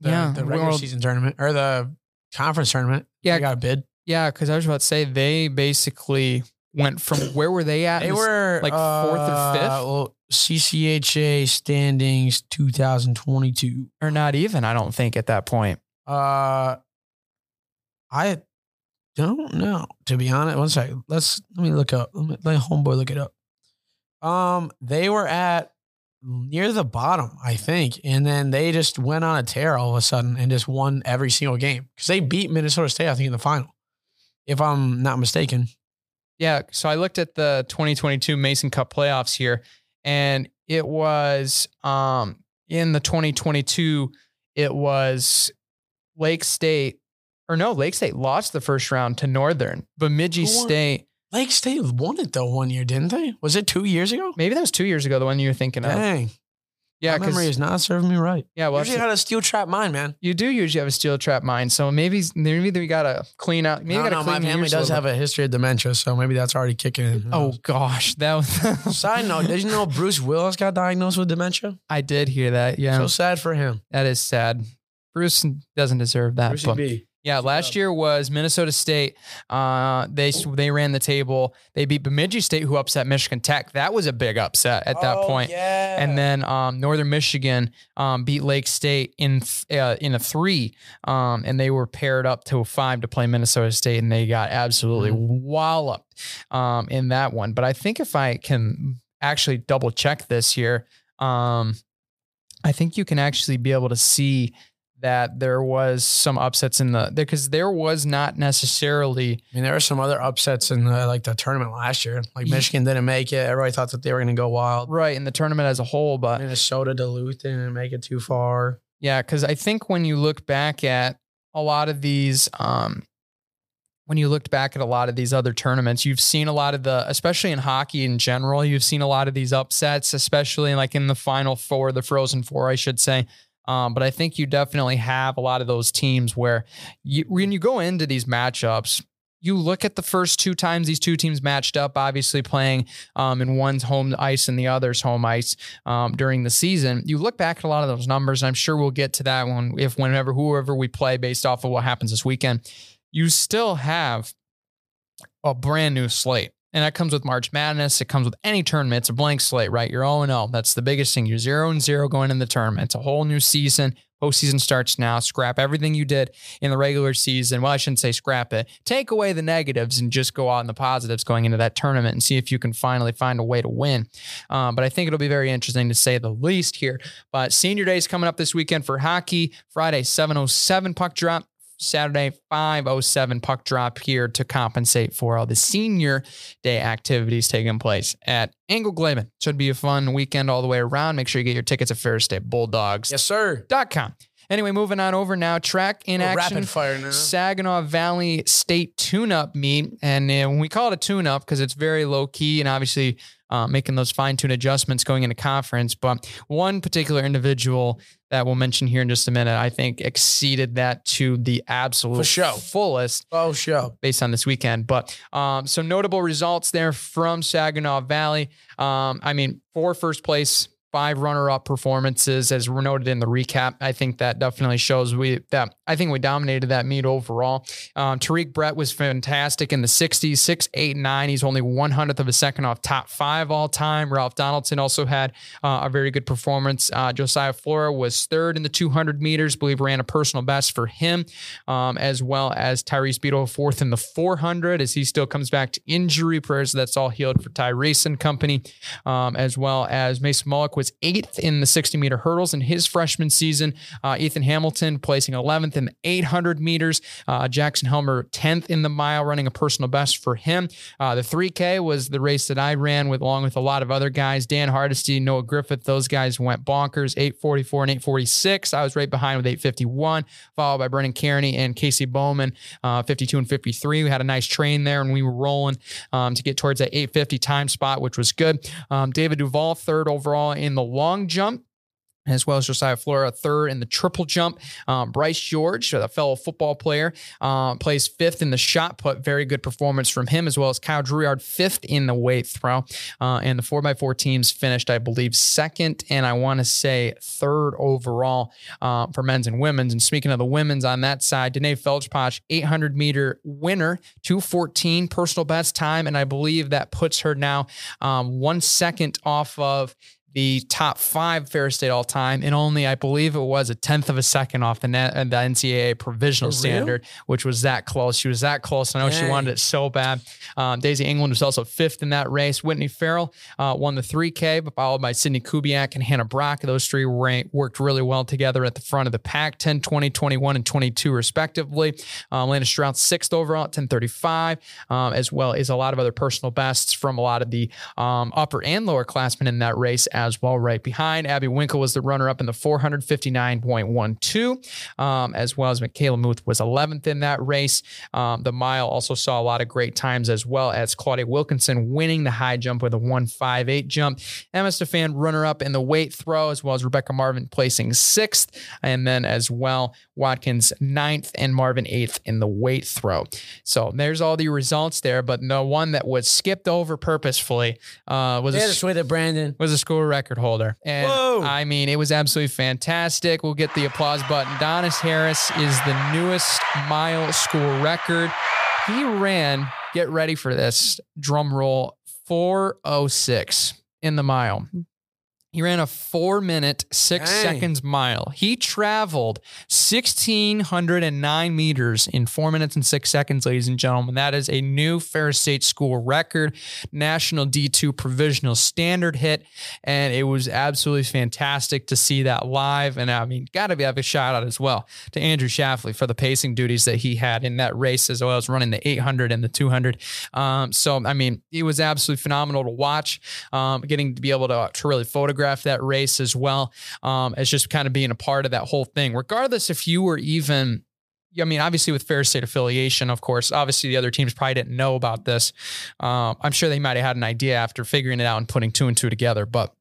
The, Yeah, the regular World- season tournament or the conference tournament. Yeah. they got a bid. yeah, because I was about to say they basically went from where were they at? They were like fourth or fifth? uh, well, CCHA standings 2022. or not even. I don't think at that point. Uh, I don't know to be honest. One second. Let's let me look up. Let me let homeboy look it up. Um, they were at near the bottom, I think, and then they just went on a tear all of a sudden and just won every single game because they beat Minnesota State, I think, in the final, if I'm not mistaken. Yeah. So I looked at the 2022 Mason Cup playoffs here, and it was um in the 2022, it was Lake State, or no, Lake State lost the first round to Northern. Bemidji? State, Lake State won it though one year, didn't they? Was it two years ago? maybe that was two years ago, the one you were thinking of. Dang, Yeah, my memory is not serving me right. yeah, well, Usually had a steel trap mind, man. you do usually have a steel trap mind, so maybe maybe we gotta clean out. Maybe I we don't gotta know. My clean your family ears a does little have a history of dementia, so maybe that's already kicking in. Who Oh knows? gosh, that was. (laughs) Side note: Did you know Bruce Willis got diagnosed with dementia? I did hear that. Yeah, So sad for him. that is sad. Bruce doesn't deserve that. Brucey but- B. yeah, last year was Minnesota State. Uh, they they ran the table. They beat Bemidji State, who upset Michigan Tech. That was a big upset at that Oh, point. Yeah. And then um, Northern Michigan um, beat Lake State in th- uh, in a three, um, and they were paired up to a five to play Minnesota State, and they got absolutely walloped um, in that one. But I think if I can actually double check this here, um, I think you can actually be able to see that there was some upsets in the because there was not necessarily I mean, there were some other upsets in the, like the tournament last year. Like Michigan didn't make it. Everybody thought that they were going to go wild. right in the tournament as a whole, but Minnesota, Duluth didn't make it too far. Yeah, because I think when you look back at a lot of these, um, when you looked back at a lot of these other tournaments, you've seen a lot of the, especially in hockey in general, you've seen a lot of these upsets, especially like in the final four, the Frozen Four, I should say. Um, but I think you definitely have a lot of those teams where you, when you go into these matchups, you look at the first two times these two teams matched up, obviously playing um, in one's home ice and the other's home ice um, during the season. You look back at a lot of those numbers, and I'm sure we'll get to that one if whenever whoever we play based off of what happens this weekend. You still have a brand new slate. And that comes with March Madness. It comes with any tournament. It's a blank slate, right? You're 0 0. That's the biggest thing. You're 0 and 0 going in the tournament. It's a whole new season. Postseason starts now. Scrap everything you did in the regular season. Well, I shouldn't say scrap it. Take away the negatives and just go out in the positives going into that tournament and see if you can finally find a way to win. Um, but I think it'll be very interesting to say the least here. But senior day is coming up this weekend for hockey. Friday, 707 puck drop. Saturday, 507 puck drop here to compensate for all the senior day activities taking place at Ewigleben. Should be a fun weekend all the way around. Make sure you get your tickets at Ferris State Bulldogs. Yes, sir. Dot Com. Anyway, moving on over now. Track in action. Rapid fire now. Saginaw Valley State tune-up meet, and uh, when we call it a tune-up because it's very low key and obviously uh, making those fine-tune adjustments going into conference. But one particular individual that we'll mention here in just a minute, I think exceeded that to the absolute For sure. fullest Oh, show. based on this weekend. But um, some notable results there from Saginaw Valley. Um, I mean, four first place five runner-up performances, as noted in the recap. I think that definitely shows we that I think we dominated that meet overall. Um, Tariq Brett was fantastic in the 60s, six, eight, nine. He's only one hundredth of a second off top five all time. Ralph Donaldson also had uh, a very good performance. Uh, Josiah Flora was third in the 200 meters. believe ran a personal best for him, um, as well as Tyrese Beetle fourth in the 400 as he still comes back to injury. Prayers that's all healed for Tyrese and company, um, as well as Mason Mullock was eighth in the 60 meter hurdles in his freshman season. Uh, Ethan Hamilton placing 11th in the 800 meters. Uh, Jackson Helmer 10th in the mile, running a personal best for him. Uh, the 3K was the race that I ran with, along with a lot of other guys. Dan Hardesty, Noah Griffith, those guys went bonkers. 844 and 846. I was right behind with 851, followed by Brennan Kearney and Casey Bowman, uh, 52 and 53. We had a nice train there, and we were rolling um, to get towards that 850 time spot, which was good. Um, David Duval, third overall in the long jump as well as Josiah Flora, third in the triple jump. Um, Bryce George, a fellow football player, uh, plays fifth in the shot put. Very good performance from him, as well as Kyle Drouillard, fifth in the weight throw. Uh, and the 4x4 teams finished, I believe, second and I want to say third overall uh, for men's and women's. And speaking of the women's on that side, Danae Feldspach, 800 meter winner, 214 personal best time. And I believe that puts her now um, one second off of the top five Ferris State all time, and only I believe it was a tenth of a second off the, net, the NCAA provisional standard, which was that close. She was that close. I know Dang. she wanted it so bad. Um, Daisy England was also fifth in that race. Whitney Farrell uh, won the 3K, but followed by Sydney Kubiak and Hannah Brock. Those three worked really well together at the front of the pack 10, 20, 21, and 22, respectively. Um, Lana Strout, sixth overall at 1035, um, as well as a lot of other personal bests from a lot of the um, upper and lower classmen in that race as well, right behind. Abby Winkle was the runner up in the 459.12, um, as well as Michaela Muth was 11th in that race. Um, the mile also saw a lot of great times, as well as Claudia Wilkinson winning the high jump with a 158 jump. Emma Stefan runner up in the weight throw, as well as Rebecca Marvin placing sixth, and then as well Watkins ninth and Marvin eighth in the weight throw. So there's all the results there, but the one that was skipped over purposefully uh, was a, with it, Brandon was a school record holder, and Whoa. I mean it was absolutely fantastic. We'll get the applause button. Donis Harris is the newest mile school record. He ran. Get ready for this drum roll. 406 in the mile. He ran a four minute, six Dang. seconds mile. He traveled 1,609 meters in four minutes and six seconds, ladies and gentlemen. That is a new Ferris State School record, national D2 provisional standard hit. And it was absolutely fantastic to see that live. And I mean, got to have a shout out as well to Andrew Shafley for the pacing duties that he had in that race, as well as running the 800 and the 200. Um, so, I mean, it was absolutely phenomenal to watch, um, getting to be able to, to really photograph that race as well um, as just kind of being a part of that whole thing, regardless if you were even I mean, obviously with Ferris State affiliation, of course, obviously the other teams probably didn't know about this. Um, I'm sure they might have had an idea after figuring it out and putting two and two together, but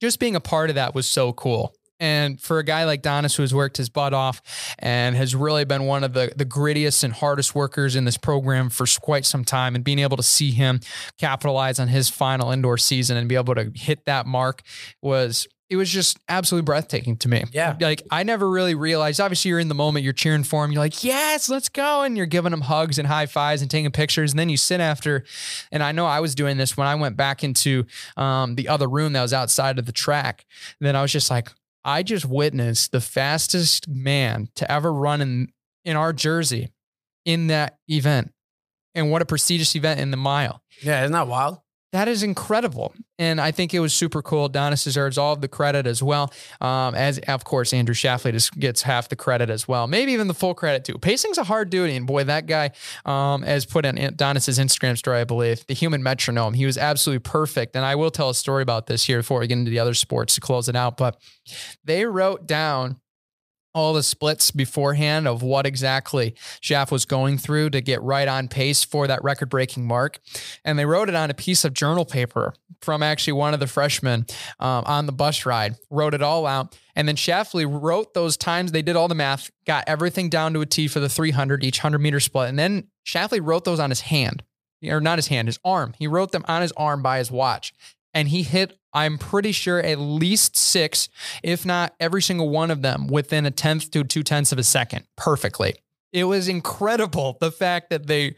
just being a part of that was so cool. And for a guy like Donis, who has worked his butt off and has really been one of the, the grittiest and hardest workers in this program for quite some time, and being able to see him capitalize on his final indoor season and be able to hit that mark was it was just absolutely breathtaking to me. Yeah. Like I never really realized, obviously you're in the moment, you're cheering for him. You're like, yes, let's go. And you're giving him hugs and high fives and taking pictures. And then you sit after, and I know I was doing this when I went back into um, the other room that was outside of the track. And Then I was just like, I just witnessed the fastest man to ever run in in our jersey in that event. And what a prestigious event in the mile. Yeah, isn't that wild? That is incredible. And I think it was super cool. Donis deserves all of the credit as well. Um, as of course, Andrew Shafley just gets half the credit as well. Maybe even the full credit too. Pacing's a hard duty. And boy, that guy um, has put in Donis's Instagram story, I believe, the human metronome. He was absolutely perfect. And I will tell a story about this here before we get into the other sports to close it out. But they wrote down all the splits beforehand of what exactly Schaff was going through to get right on pace for that record breaking mark. And they wrote it on a piece of journal paper from actually one of the freshmen um, on the bus ride, wrote it all out. And then Shafley wrote those times. They did all the math, got everything down to a T for the 300, each 100 meter split. And then Shafley wrote those on his hand, or not his hand, his arm. He wrote them on his arm by his watch and he hit, I'm pretty sure, at least six, if not every single one of them within a tenth to two tenths of a second perfectly. It was incredible the fact that they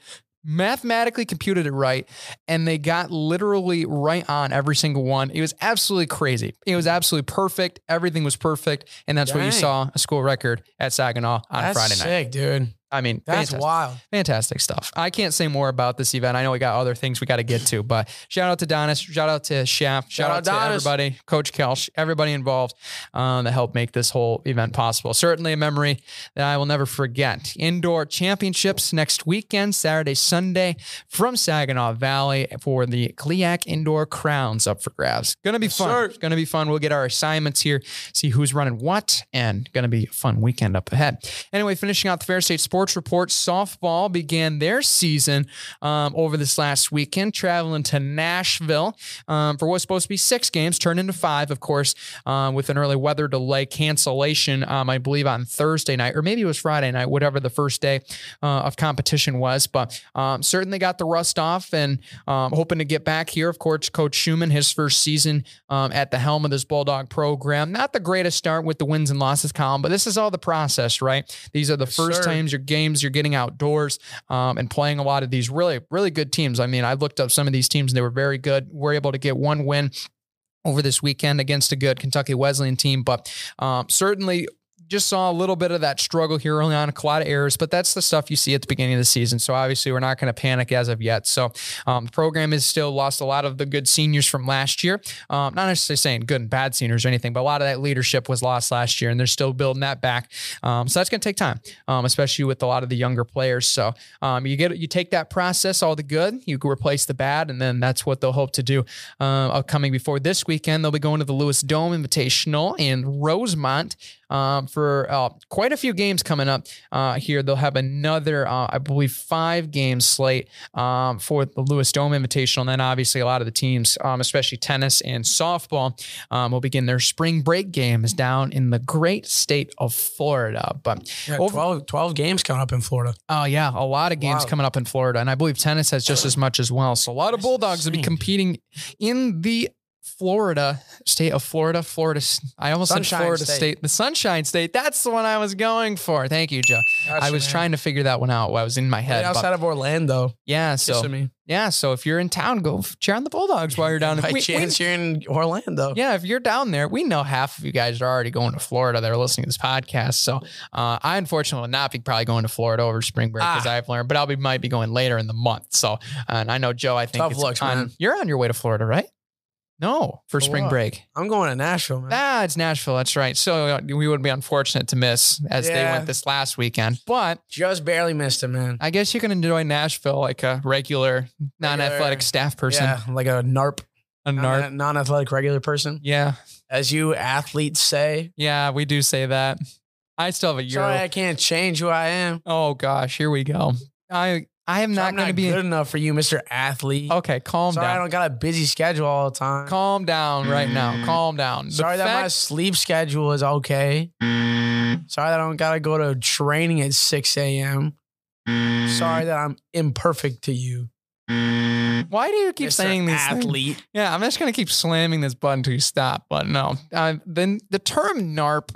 mathematically computed it right and they got literally right on every single one. It was absolutely crazy. It was absolutely perfect. Everything was perfect. And that's what you saw a school record at Saginaw on That's Friday night. sick, dude. I mean, That's fantastic. wild. Fantastic stuff. I can't say more about this event. I know we got other things we got to get to, but shout out to Donis, shout out to Shaft, shout, Shout out, to Donis. everybody, Coach Kelch, everybody involved um, that helped make this whole event possible. Certainly a memory that I will never forget. Indoor championships next weekend, Saturday, Sunday, from Saginaw Valley for the GLIAC Indoor Crowns up for grabs. Gonna be fun. It's gonna be fun. We'll get our assignments here, see who's running what, and gonna be a fun weekend up ahead. Anyway, finishing out the Ferris State Sports Report, softball began their season um, over this last weekend, traveling to Nashville um, for what's supposed to be six games, turned into five, of course, um, with an early weather delay cancellation, um, I believe on Thursday night, or maybe it was Friday night, whatever the first day uh, of competition was. But um, certainly got the rust off and um, hoping to get back here. Of course, Coach Schumann, his first season um, at the helm of this Bulldog program. Not the greatest start with the wins and losses column, but this is all the process, right? These are the first times your games you're getting outdoors um, and playing a lot of these really, really good teams. I mean, I looked up some of these teams and they were very good. We're able to get one win over this weekend against a good Kentucky Wesleyan team, but um, certainly just saw a little bit of that struggle here early on, a lot of errors, but that's the stuff you see at the beginning of the season. So obviously, we're not going to panic as of yet. So um, the program is still lost a lot of the good seniors from last year. Um, not necessarily saying good and bad seniors or anything, but a lot of that leadership was lost last year, and they're still building that back. Um, so that's going to take time, um, especially with a lot of the younger players. So um, you get you take that process, all the good, you replace the bad, and then that's what they'll hope to do. Uh, upcoming before this weekend, they'll be going to the Lewis Dome Invitational in Rosemont um, for uh, quite a few games coming up uh, here. They'll have another, uh, I believe, five game slate um, for the Lewis Dome Invitational. And then obviously a lot of the teams, um, especially tennis and softball, um, will begin their spring break games down in the great state of Florida. But Yeah, Over- 12, 12 games coming up in Florida. Oh yeah, a lot of games Wow. coming up in Florida, and I believe tennis has just as much as well. So a lot of Bulldogs will be competing in the Florida state of Florida, Florida. I almost Sunshine said Florida State. state. the Sunshine State. That's the one I was going for. Thank you, Joe. I was man. trying to figure that one out. while I was in my Right head. but- outside of Orlando. yeah, so yeah, so if you're in town, go cheer on the Bulldogs while you're down. (laughs) By We- we- chance, you're in Orlando. yeah, if you're down there, we know half of you guys are already going to Florida that are listening to this podcast. So uh, I unfortunately will not be probably going to Florida over spring break because Ah. I've learned, but I'll be might be going later in the month. So and I know Joe, I think Tough it's looks, on, man. you're on your way to Florida, right? No, for For spring what? break. I'm going to Nashville, man. Ah, it's Nashville. That's right. So uh, we would be unfortunate to miss as they went this last weekend. But Just barely missed it, man. I guess you can enjoy Nashville like a regular, non-athletic staff person. Yeah, like a NARP, A narc. non- non-athletic regular person, Yeah. as you athletes say. Yeah, we do say that. I still have a Euro. Sorry, I can't change who I am. Oh gosh, here we go. I I am So not going to be good enough for you, Mr. Athlete. Okay, calm down. Sorry, I don't got a busy schedule all the time. Calm down right now. Calm down. The Sorry that my sleep schedule is okay. Sorry that I don't gotta go to training at 6 a.m. Sorry that I'm imperfect to you. Why do you keep Mr. saying these things? athlete? Yeah, I'm just gonna keep slamming this button until you stop. But no, uh, then the term NARP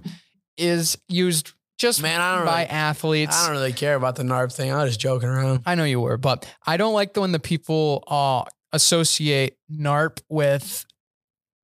is used just Man, I don't by really- athletes. I don't really care about the NARP thing. I was just joking around. I know you were, but I don't like the when the people uh, associate NARP with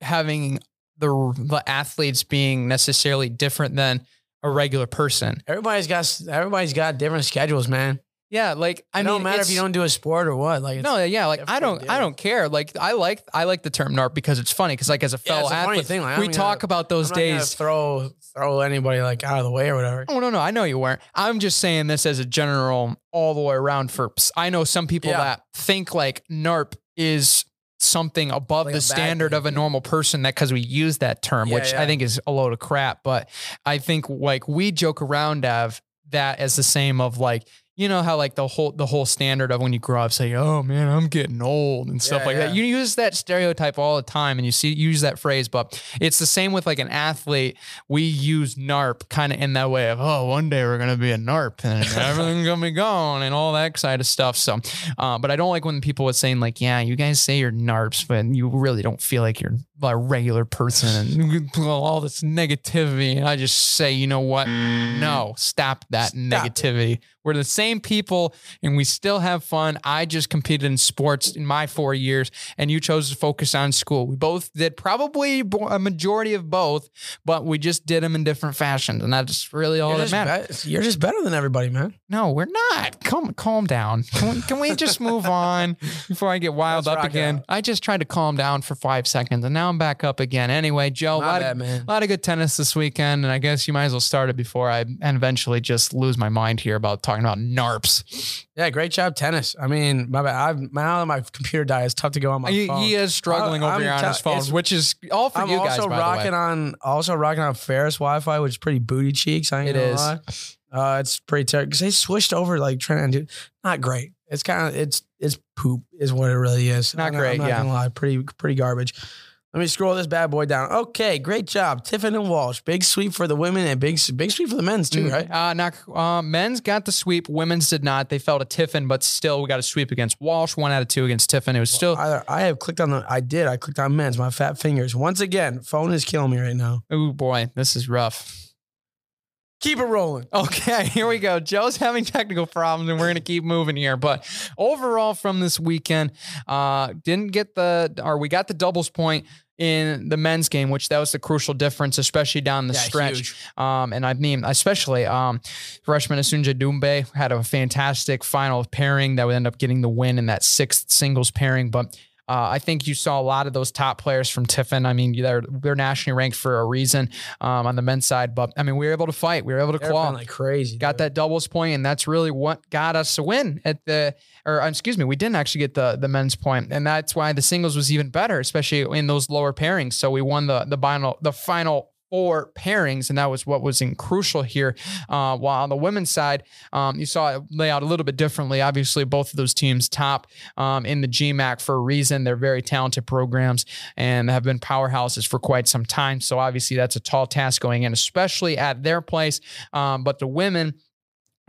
having the the athletes being necessarily different than a regular person. Everybody's got everybody's got different schedules, man. Yeah, like I It mean, don't matter if you don't do a sport or what. Like, it's, No, yeah, like I don't, I don't care. Like I like, I like the term NARP because it's funny. Because like as a Yeah, fellow it's a athlete, thing, like, we gonna- talk about those days. throw throw anybody like out of the way or whatever. Oh no, no, I know you weren't. I'm just saying this as a general, all the way around. For I know some people Yeah. that think like NARP is something above Like the standard thing. of a normal person that because we use that term, Yeah, which I think is a load of crap. But I think like we joke around of that as the same of like you know how like the whole the whole standard of when you grow up say, "Oh man, I'm getting old" and stuff Yeah, like that. You use that stereotype all the time, and you see use that phrase, but it's the same with like an athlete. We use NARP kind of in that way of, "Oh, one day we're gonna be a NARP and (laughs) everything's gonna be gone" and all that kind of stuff. So, uh, but I don't like when people are saying like, "Yeah, you guys say you're NARPs, but you really don't feel like you're a regular person and all this negativity." And I just say, you know what? No, stop that Stop it. negativity. We're the same people and we still have fun. I just competed in sports in my four years and you chose to focus on school. We both did probably a majority of both, but we just did them in different fashions. And that's really all You're that matters. be- you're just better than everybody, man. No, we're not. Calm, calm down. Can we, can we just move on (laughs) before I get wild Let's up again? out. I just tried to calm down for five seconds and now I'm back up again. Anyway, Joe, a lot, bad, of, man. a lot of good tennis this weekend. And I guess you might as well start it before I and eventually just lose my mind here about talking about NARPs. Yeah, great job, tennis. I mean, my bad. I've now that my computer died, it's tough to go on my He, phone. he is struggling I- over I'm here on tell- his phone, which is all for I'm you guys. also by rocking the way. on also rocking on Ferris Wi-Fi, which is pretty booty cheeks. I ain't It gonna lie. Uh, it's pretty terrible because they switched over like trying to do not great. It's kind of it's it's poop is what it really is. Not I'm great, I'm not yeah. gonna lie, pretty pretty garbage. Let me scroll this bad boy down. Okay, great job, Tiffin and Walsh. Big sweep for the women and big big sweep for the men's too, Mm, right? Uh, not, uh, men's got the sweep. Women's did not. They fell to Tiffin, but still, we got a sweep against Walsh. One out of two against Tiffin. It was still. I, I have clicked on the. I did. I clicked on men's. My fat fingers. Once again, phone is killing me right now. Oh boy, this is rough. Keep it rolling. Okay, (laughs) here we go. Joe's having technical problems, and we're gonna keep moving here. But overall, from this weekend, uh, didn't get the or we got the doubles point in the men's game, which that was the crucial difference, especially down the Yeah, stretch. huge. Um, and I mean, especially um, freshman Asunja Dumbe had a fantastic final pairing that would end up getting the win in that sixth singles pairing. But uh, I think you saw a lot of those top players from Tiffin. I mean, they're they're nationally ranked for a reason um, on the men's side. But I mean, we were able to fight. We were able to They're claw. like crazy. got dude. that doubles point, and that's really what got us a win at the. Or uh, excuse me, we didn't actually get the the men's point, and that's why the singles was even better, especially in those lower pairings. So we won the the final the final four pairings, and that was what was in crucial here. Uh, while on the women's side, um, you saw it lay out a little bit differently. Obviously, both of those teams top um, in the GMAC for a reason. They're very talented programs and have been powerhouses for quite some time. So obviously, that's a tall task going in, especially at their place. Um, but the women.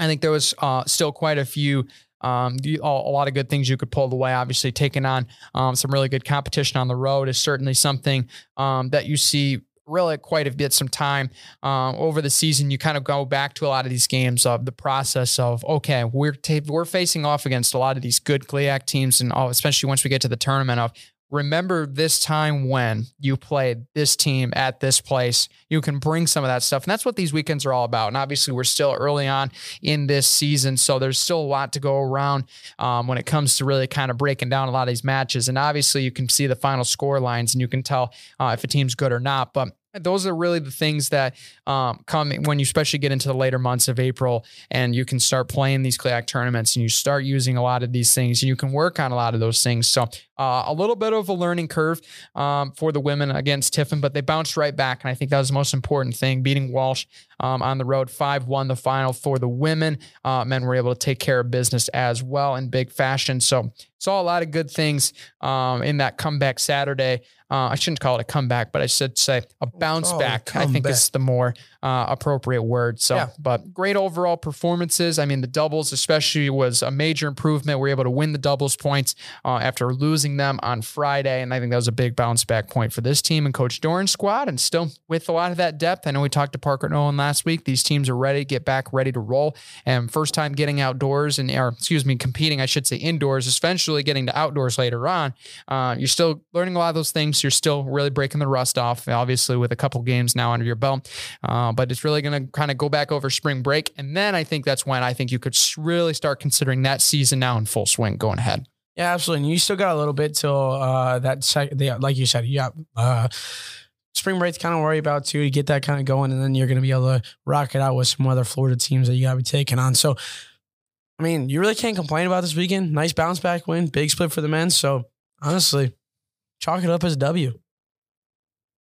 I think there was uh, still quite a few. Um, a a lot of good things you could pull away. Obviously, taking on um, some really good competition on the road is certainly something um, that you see really quite a bit some time um, over the season. You kind of go back to a lot of these games of the process of okay, we're ta- we're facing off against a lot of these good GLIAC teams, and all, especially once we get to the tournament of remember this time when you played this team at this place. You can bring some of that stuff. And that's what these weekends are all about. And obviously, we're still early on in this season. So there's still a lot to go around um, when it comes to really kind of breaking down a lot of these matches. And obviously, you can see the final score lines and you can tell uh, if a team's good or not. But those are really the things that um, come when you especially get into the later months of April and you can start playing these GLIAC tournaments and you start using a lot of these things and you can work on a lot of those things. So uh, a little bit of a learning curve um, for the women against Tiffin, but they bounced right back. And I think that was the most important thing, beating Walsh um, on the road. 5-1 the final for the women. Uh, men were able to take care of business as well in big fashion. So saw a lot of good things um, in that comeback Saturday. Uh, I shouldn't call it a comeback, but I should say a bounce call it a back. I think is the more uh, appropriate word. So, Yeah. but great overall performances. I mean, the doubles especially was a major improvement. We were able to win the doubles points uh, after losing them on Friday, and I think that was a big bounce back point for this team and Coach Doran's squad. And still with a lot of that depth, I know we talked to Parker Nolan last week. These teams are ready get back, ready to roll, and first time getting outdoors and or excuse me, competing. I should say indoors, eventually getting to outdoors later on. Uh, you're still learning a lot of those things. You're still really breaking the rust off, obviously, with a couple games now under your belt. Uh, but it's really going to kind of go back over spring break. And then I think that's when I think you could really start considering that season now in full swing going ahead. Yeah, absolutely. And you still got a little bit till uh, that sec- the, like you said, got uh, spring break's kind of worry about too to get that kind of going, and then you're going to be able to rock it out with some other Florida teams that you got to be taking on. So, I mean, you really can't complain about this weekend. Nice bounce back win, big split for the men. So, honestly, chalk it up as a W.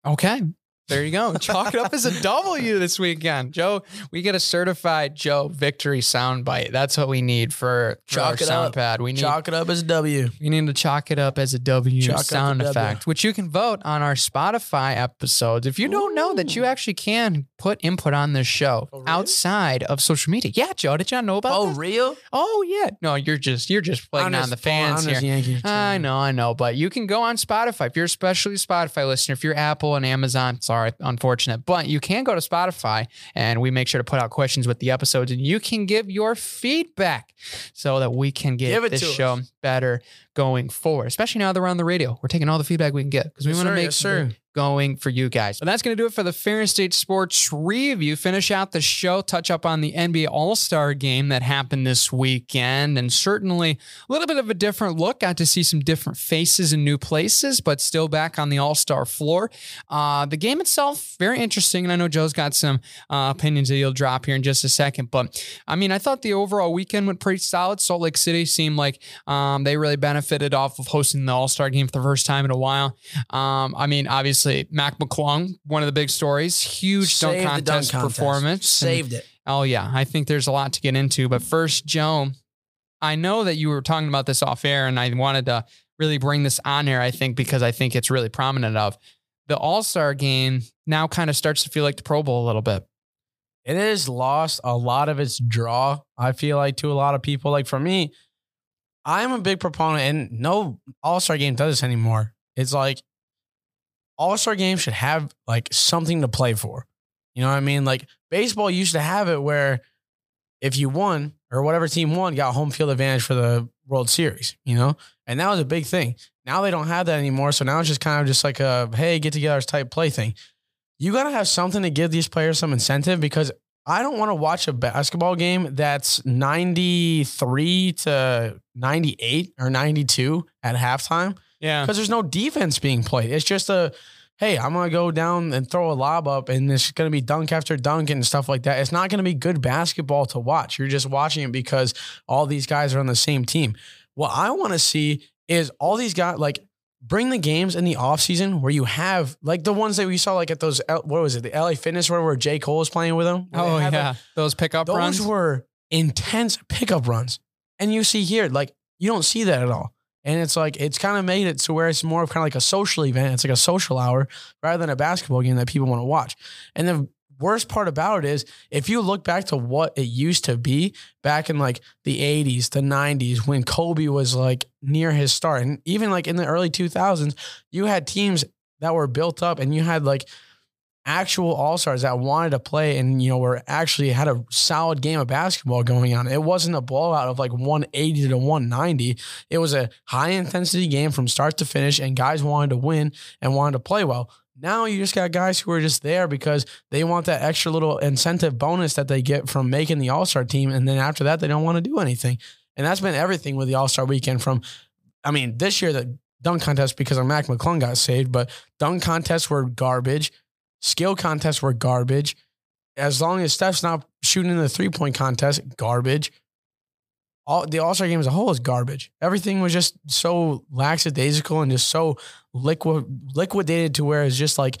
Okay. There you go. Chalk it up as a W this weekend. Joe, we get a certified Joe victory soundbite. That's what we need for, for our Chalk it sound up. pad. We need Chalk it up as a W. we need to chalk it up as a W Chalk sound W. effect, which you can vote on our Spotify episodes. If you don't know that you actually can put input on this show Oh, really? outside of social media. Yeah, Joe, did y'all know about oh, that? Oh, this? real? Oh yeah. No, you're just you're just playing on the fans here. just Yankees I know, I know, but you can go on Spotify. If you're especially a Spotify listener, if you're Apple and Amazon, sorry, unfortunate, but you can go to Spotify and we make sure to put out questions with the episodes and you can give your feedback so that we can get this show us. better going forward, especially now that we're on the radio. We're taking all the feedback we can get because we Yes, want to make yes, it going for you guys. But that's going to do it for the Ferris State Sports review. Finish out the show, touch up on the NBA All Star game that happened this weekend, and certainly a little bit of a different look. Got to see some different faces in new places, but still back on the All Star floor. Uh, the game itself, very interesting. And I know Joe's got some uh, opinions that he'll drop here in just a second. But I mean, I thought the overall weekend went pretty solid. Salt Lake City seemed like um, they really benefited off of hosting the All Star game for the first time in a while. Um, I mean, obviously, Mac McClung, one of the big stories, huge dunk Saved the contest, performance. And- Saved it. Oh yeah, I think there's a lot to get into. But first, Joe, I know that you were talking about this off air, and I wanted to really bring this on air. I think because I think it's really prominent of the All Star game now kind of starts to feel like the Pro Bowl a little bit. It has lost a lot of its draw, I feel like, to a lot of people. Like for me, I'm a big proponent, and no All Star game does this anymore. It's like All Star game should have like something to play for. You know what I mean? Like baseball used to have it where if you won or whatever team won, got home field advantage for the World Series, you know? And that was a big thing. Now they don't have that anymore. So now it's just kind of just like a hey, get together type play thing. You got to have something to give these players some incentive because I don't want to watch a basketball game that's 93 to 98 or 92 at halftime Yeah, because there's no defense being played. It's just a, hey, I'm going to go down and throw a lob up and it's going to be dunk after dunk and stuff like that. It's not going to be good basketball to watch. You're just watching it because all these guys are on the same team. What I want to see is all these guys, like, bring the games in the offseason where you have like the ones that we saw like at those L- what was it the LA Fitness where, where J Cole was playing with them oh had, like, yeah, those pickup those runs. were intense pickup runs. And you see here, like, you don't see that at all. And it's like, it's kind of made it to where it's more of kind of like a social event. It's like a social hour rather than a basketball game that people want to watch. And the worst part about it is if you look back to what it used to be back in like the 80s, the 90s, when Kobe was like near his start, and even like in the early 2000s, you had teams that were built up and you had like actual all stars that wanted to play and you know were actually had a solid game of basketball going on. It wasn't a blowout of like 180 to 190. It was a high intensity game from start to finish, and guys wanted to win and wanted to play well. Now you just got guys who are just there because they want that extra little incentive bonus that they get from making the All Star team, and then after that they don't want to do anything. And that's been everything with the All Star weekend. From, I mean, this year the dunk contest because of Mac McClung got saved, but dunk contests were garbage. Skill contests were garbage. As long as Steph's not shooting in the three point contest, garbage. All the All Star game as a whole is garbage. Everything was just so lackadaisical and just so liquid liquidated to where it's just like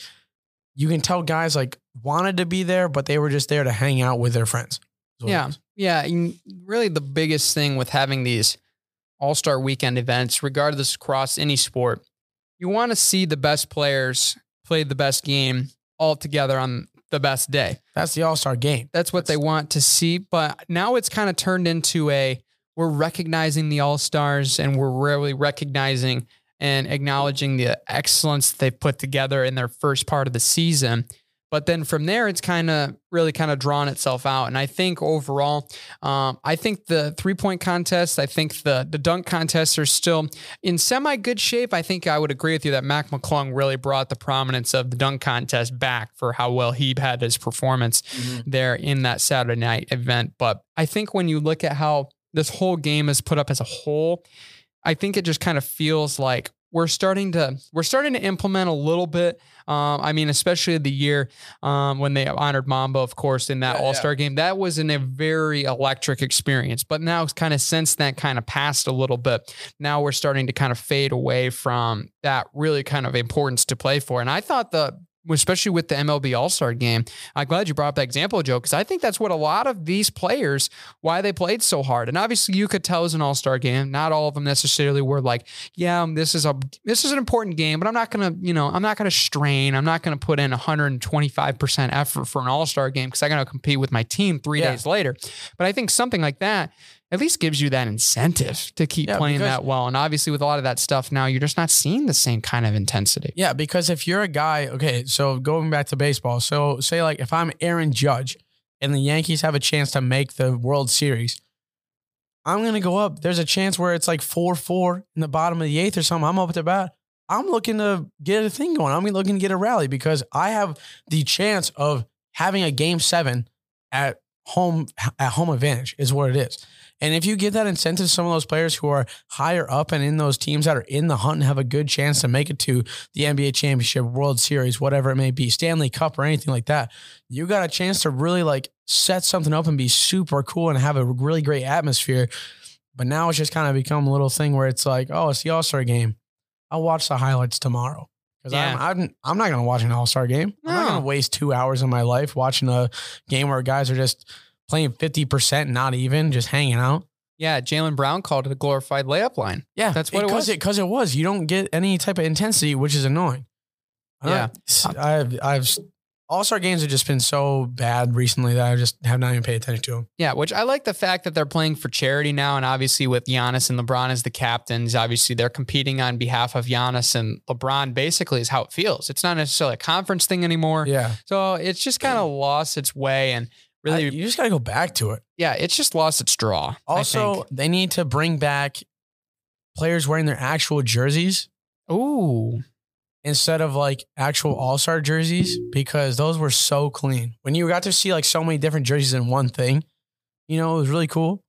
you can tell guys like wanted to be there, but they were just there to hang out with their friends. is what it Yeah. Yeah, and really the biggest thing with having these all-star weekend events, regardless across any sport, you want to see the best players play the best game all together on the best day. That's the All Star game. That's what they want to see. But now it's kind of turned into a we're recognizing the all stars and we're really recognizing and acknowledging the excellence they've put together in their first part of the season. But then from there, it's kind of really kind of drawn itself out. And I think overall, um, I think the three point contest, I think the the dunk contests are still in semi good shape. I think I would agree with you that Mac McClung really brought the prominence of the dunk contest back for how well he had his performance there in that Saturday night event. But I think when you look at how this whole game is put up as a whole, I think it just kind of feels like we're starting to we're starting to implement a little bit. Um, I mean, especially the year um, when they honored Mamba, of course, in that Yeah, All Star game. That was in a very electric experience. But now it's kind of since that kind of passed a little bit. Now we're starting to kind of fade away from that really kind of importance to play for. And I thought the especially with the MLB All Star game. I'm glad you brought up that example, Joe, because I think that's what a lot of these players why they played so hard. And obviously, you could tell it was an All Star game. Not all of them necessarily were like, yeah, um, this is a this is an important game, but I'm not gonna, you know, I'm not gonna strain. I'm not gonna put in 125 percent effort for an All Star game because I gotta compete with my team three Yeah. days later. But I think something like that at least gives you that incentive to keep Yeah, playing because- that well. And obviously, with a lot of that stuff now, you're just not seeing the same kind of intensity. Yeah, because if you're a guy, okay, so going back to baseball, so say like if I'm Aaron Judge and the Yankees have a chance to make the World Series, I'm gonna go up. There's a chance where it's like four four in the bottom of the eighth or something. I'm up to bat. I'm looking to get a thing going. I'm looking to get a rally because I have the chance of having a game seven at home at home advantage is what it is. And if you give that incentive to some of those players who are higher up and in those teams that are in the hunt and have a good chance to make it to the NBA championship, World Series, whatever it may be, Stanley Cup or anything like that, you got a chance to really like set something up and be super cool and have a really great atmosphere. But now it's just kind of become a little thing where it's like, oh, it's the All Star game. I'll watch the highlights tomorrow. Because Yeah. I'm, I'm, I'm not going to watch an All Star game. I'm not going to waste two hours of my life watching a game where guys are just playing 50%, not even, just hanging out. Yeah, Jaylen Brown called it a glorified layup line. Yeah, That's what it because was. Because it, was. You don't get any type of intensity, which is annoying. Yeah. I've I've All Star games have just been so bad recently that I just have not even paid attention to them. Yeah, which I like the fact that they're playing for charity now. And obviously, with Giannis and LeBron as the captains, obviously they're competing on behalf of Giannis and LeBron, basically, is how it feels. It's not necessarily a conference thing anymore. Yeah, So it's just kind of lost its way. And really, I- you just got to go back to it. yeah, it's just lost its draw. Also, they need to bring back players wearing their actual jerseys ooh, instead of like actual All Star jerseys because those were so clean. When you got to see like so many different jerseys in one thing, you know, it was really cool.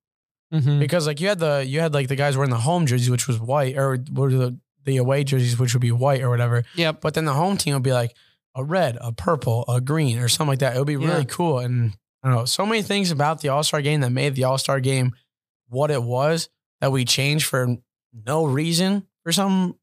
Mhm. because like you had the you had like the guys wearing the home jerseys which was white or were the the away jerseys which would be white or whatever Yeah. but then the home team would be like a red a purple a green or something like that it would be really Yeah. cool and i don't know so many things about the all-star game that made the all-star game what it was that we changed for no reason for some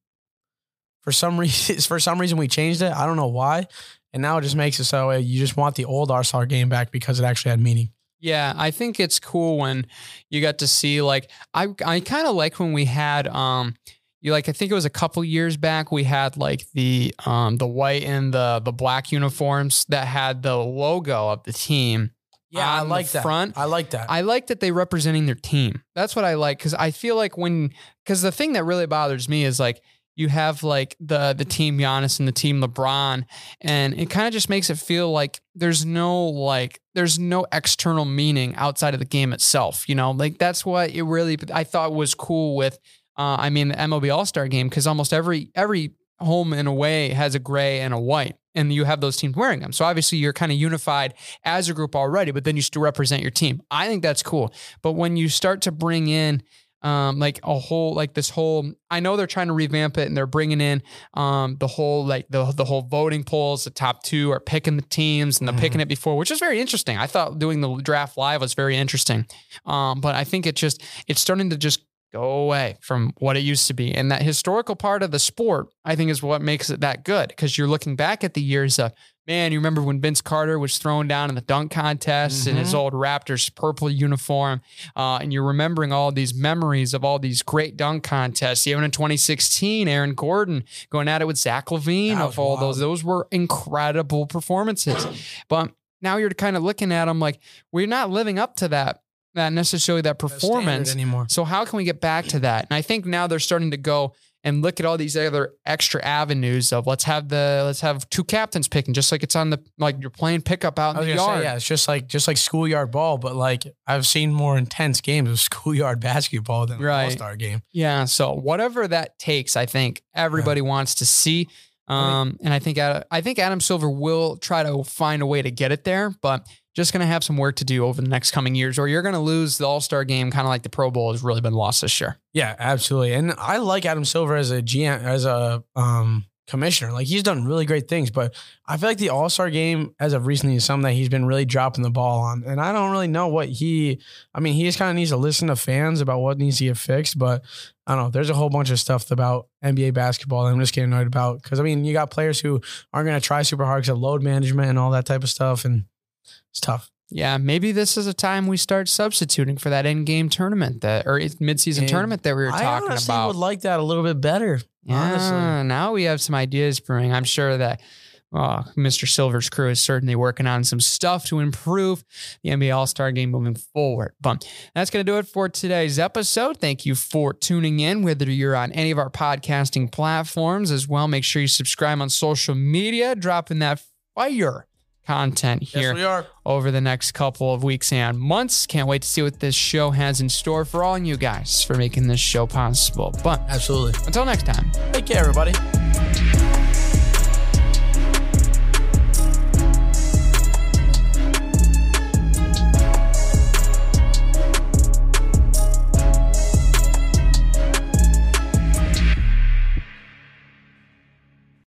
for some (laughs) reason for some reason we changed it. I don't know why. And now it just makes it so you just want the old all-star game back because it actually had meaning. Yeah, I think it's cool when you got to see like I I kind of like when we had um you like I think it was a couple years back we had like the um the white and the the black uniforms that had the logo of the team. Yeah i like that front. i like that I like that they representing their team. That's what I like because I feel like when because the thing that really bothers me is like you have like the the team Giannis and the team LeBron, and it kind of just makes it feel like there's no like there's no external meaning outside of the game itself. You know, like that's what it really I thought was cool with. Uh, I mean, the MLB All Star Game because almost every every home and away has a gray and a white, and you have those teams wearing them. So obviously you're kind of unified as a group already, but then you still represent your team. I think that's cool. But when you start to bring in um, like a whole like this whole I know they're trying to revamp it and they're bringing in um, the whole like the the whole voting polls. The top two are picking the teams and they're Mhm. picking it before, which is very interesting. I thought doing the draft live was very interesting, um, but I think it just it's starting to just go away from what it used to be. And that historical part of the sport, I think, is what makes it that good because you're looking back at the years of, man, you remember when Vince Carter was thrown down in the dunk contest in his Mhm. old Raptors purple uniform. Uh, and you're remembering all these memories of all these great dunk contests. Even in 2016, Aaron Gordon going at it with Zach LaVine of all wild. those. Those were incredible performances. But now you're kind of looking at them like we're not living up to that, that necessarily that performance. anymore So how can we get back to that? And I think now they're starting to go and look at all these other extra avenues of let's have the let's have two captains picking, just like it's on the like you're playing pickup out in the yard. say, yeah, it's just like just like schoolyard ball, but like I've seen more intense games of (laughs) schoolyard basketball than Right. All Star game. Yeah. So whatever that takes, I think everybody wants to see. Um, and I think I think Adam Silver will try to find a way to get it there, but just going to have some work to do over the next coming years, or you're going to lose the All Star game, kind of like the Pro Bowl has really been lost this year. Yeah, absolutely. And I like Adam Silver as a GM, as a um commissioner. Like he's done really great things, but I feel like the All Star game as of recently is something that he's been really dropping the ball on. And I don't really know what he. I mean, he just kind of needs to listen to fans about what needs to get fixed. But I don't know. There's a whole bunch of stuff about NBA basketball that I'm just getting annoyed about because I mean, you got players who aren't going to try super hard because of load management and all that type of stuff, and it's tough. Yeah, maybe this is a time we start substituting for that end game tournament that or midseason And tournament that we were I talking about. would like that a little bit better. Yeah, Honestly. now we have some ideas brewing. I'm sure that uh, Mr. Silver's crew is certainly working on some stuff to improve the NBA All Star game moving forward. But that's going to do it for today's episode. Thank you for tuning in, whether you're on any of our podcasting platforms as well. Make sure you subscribe on social media, dropping that fire content here Yes, we are. over the next couple of weeks and months. Can't wait to see what this show has in store for all you guys for making this show possible. But Absolutely. until next time. Take care, everybody.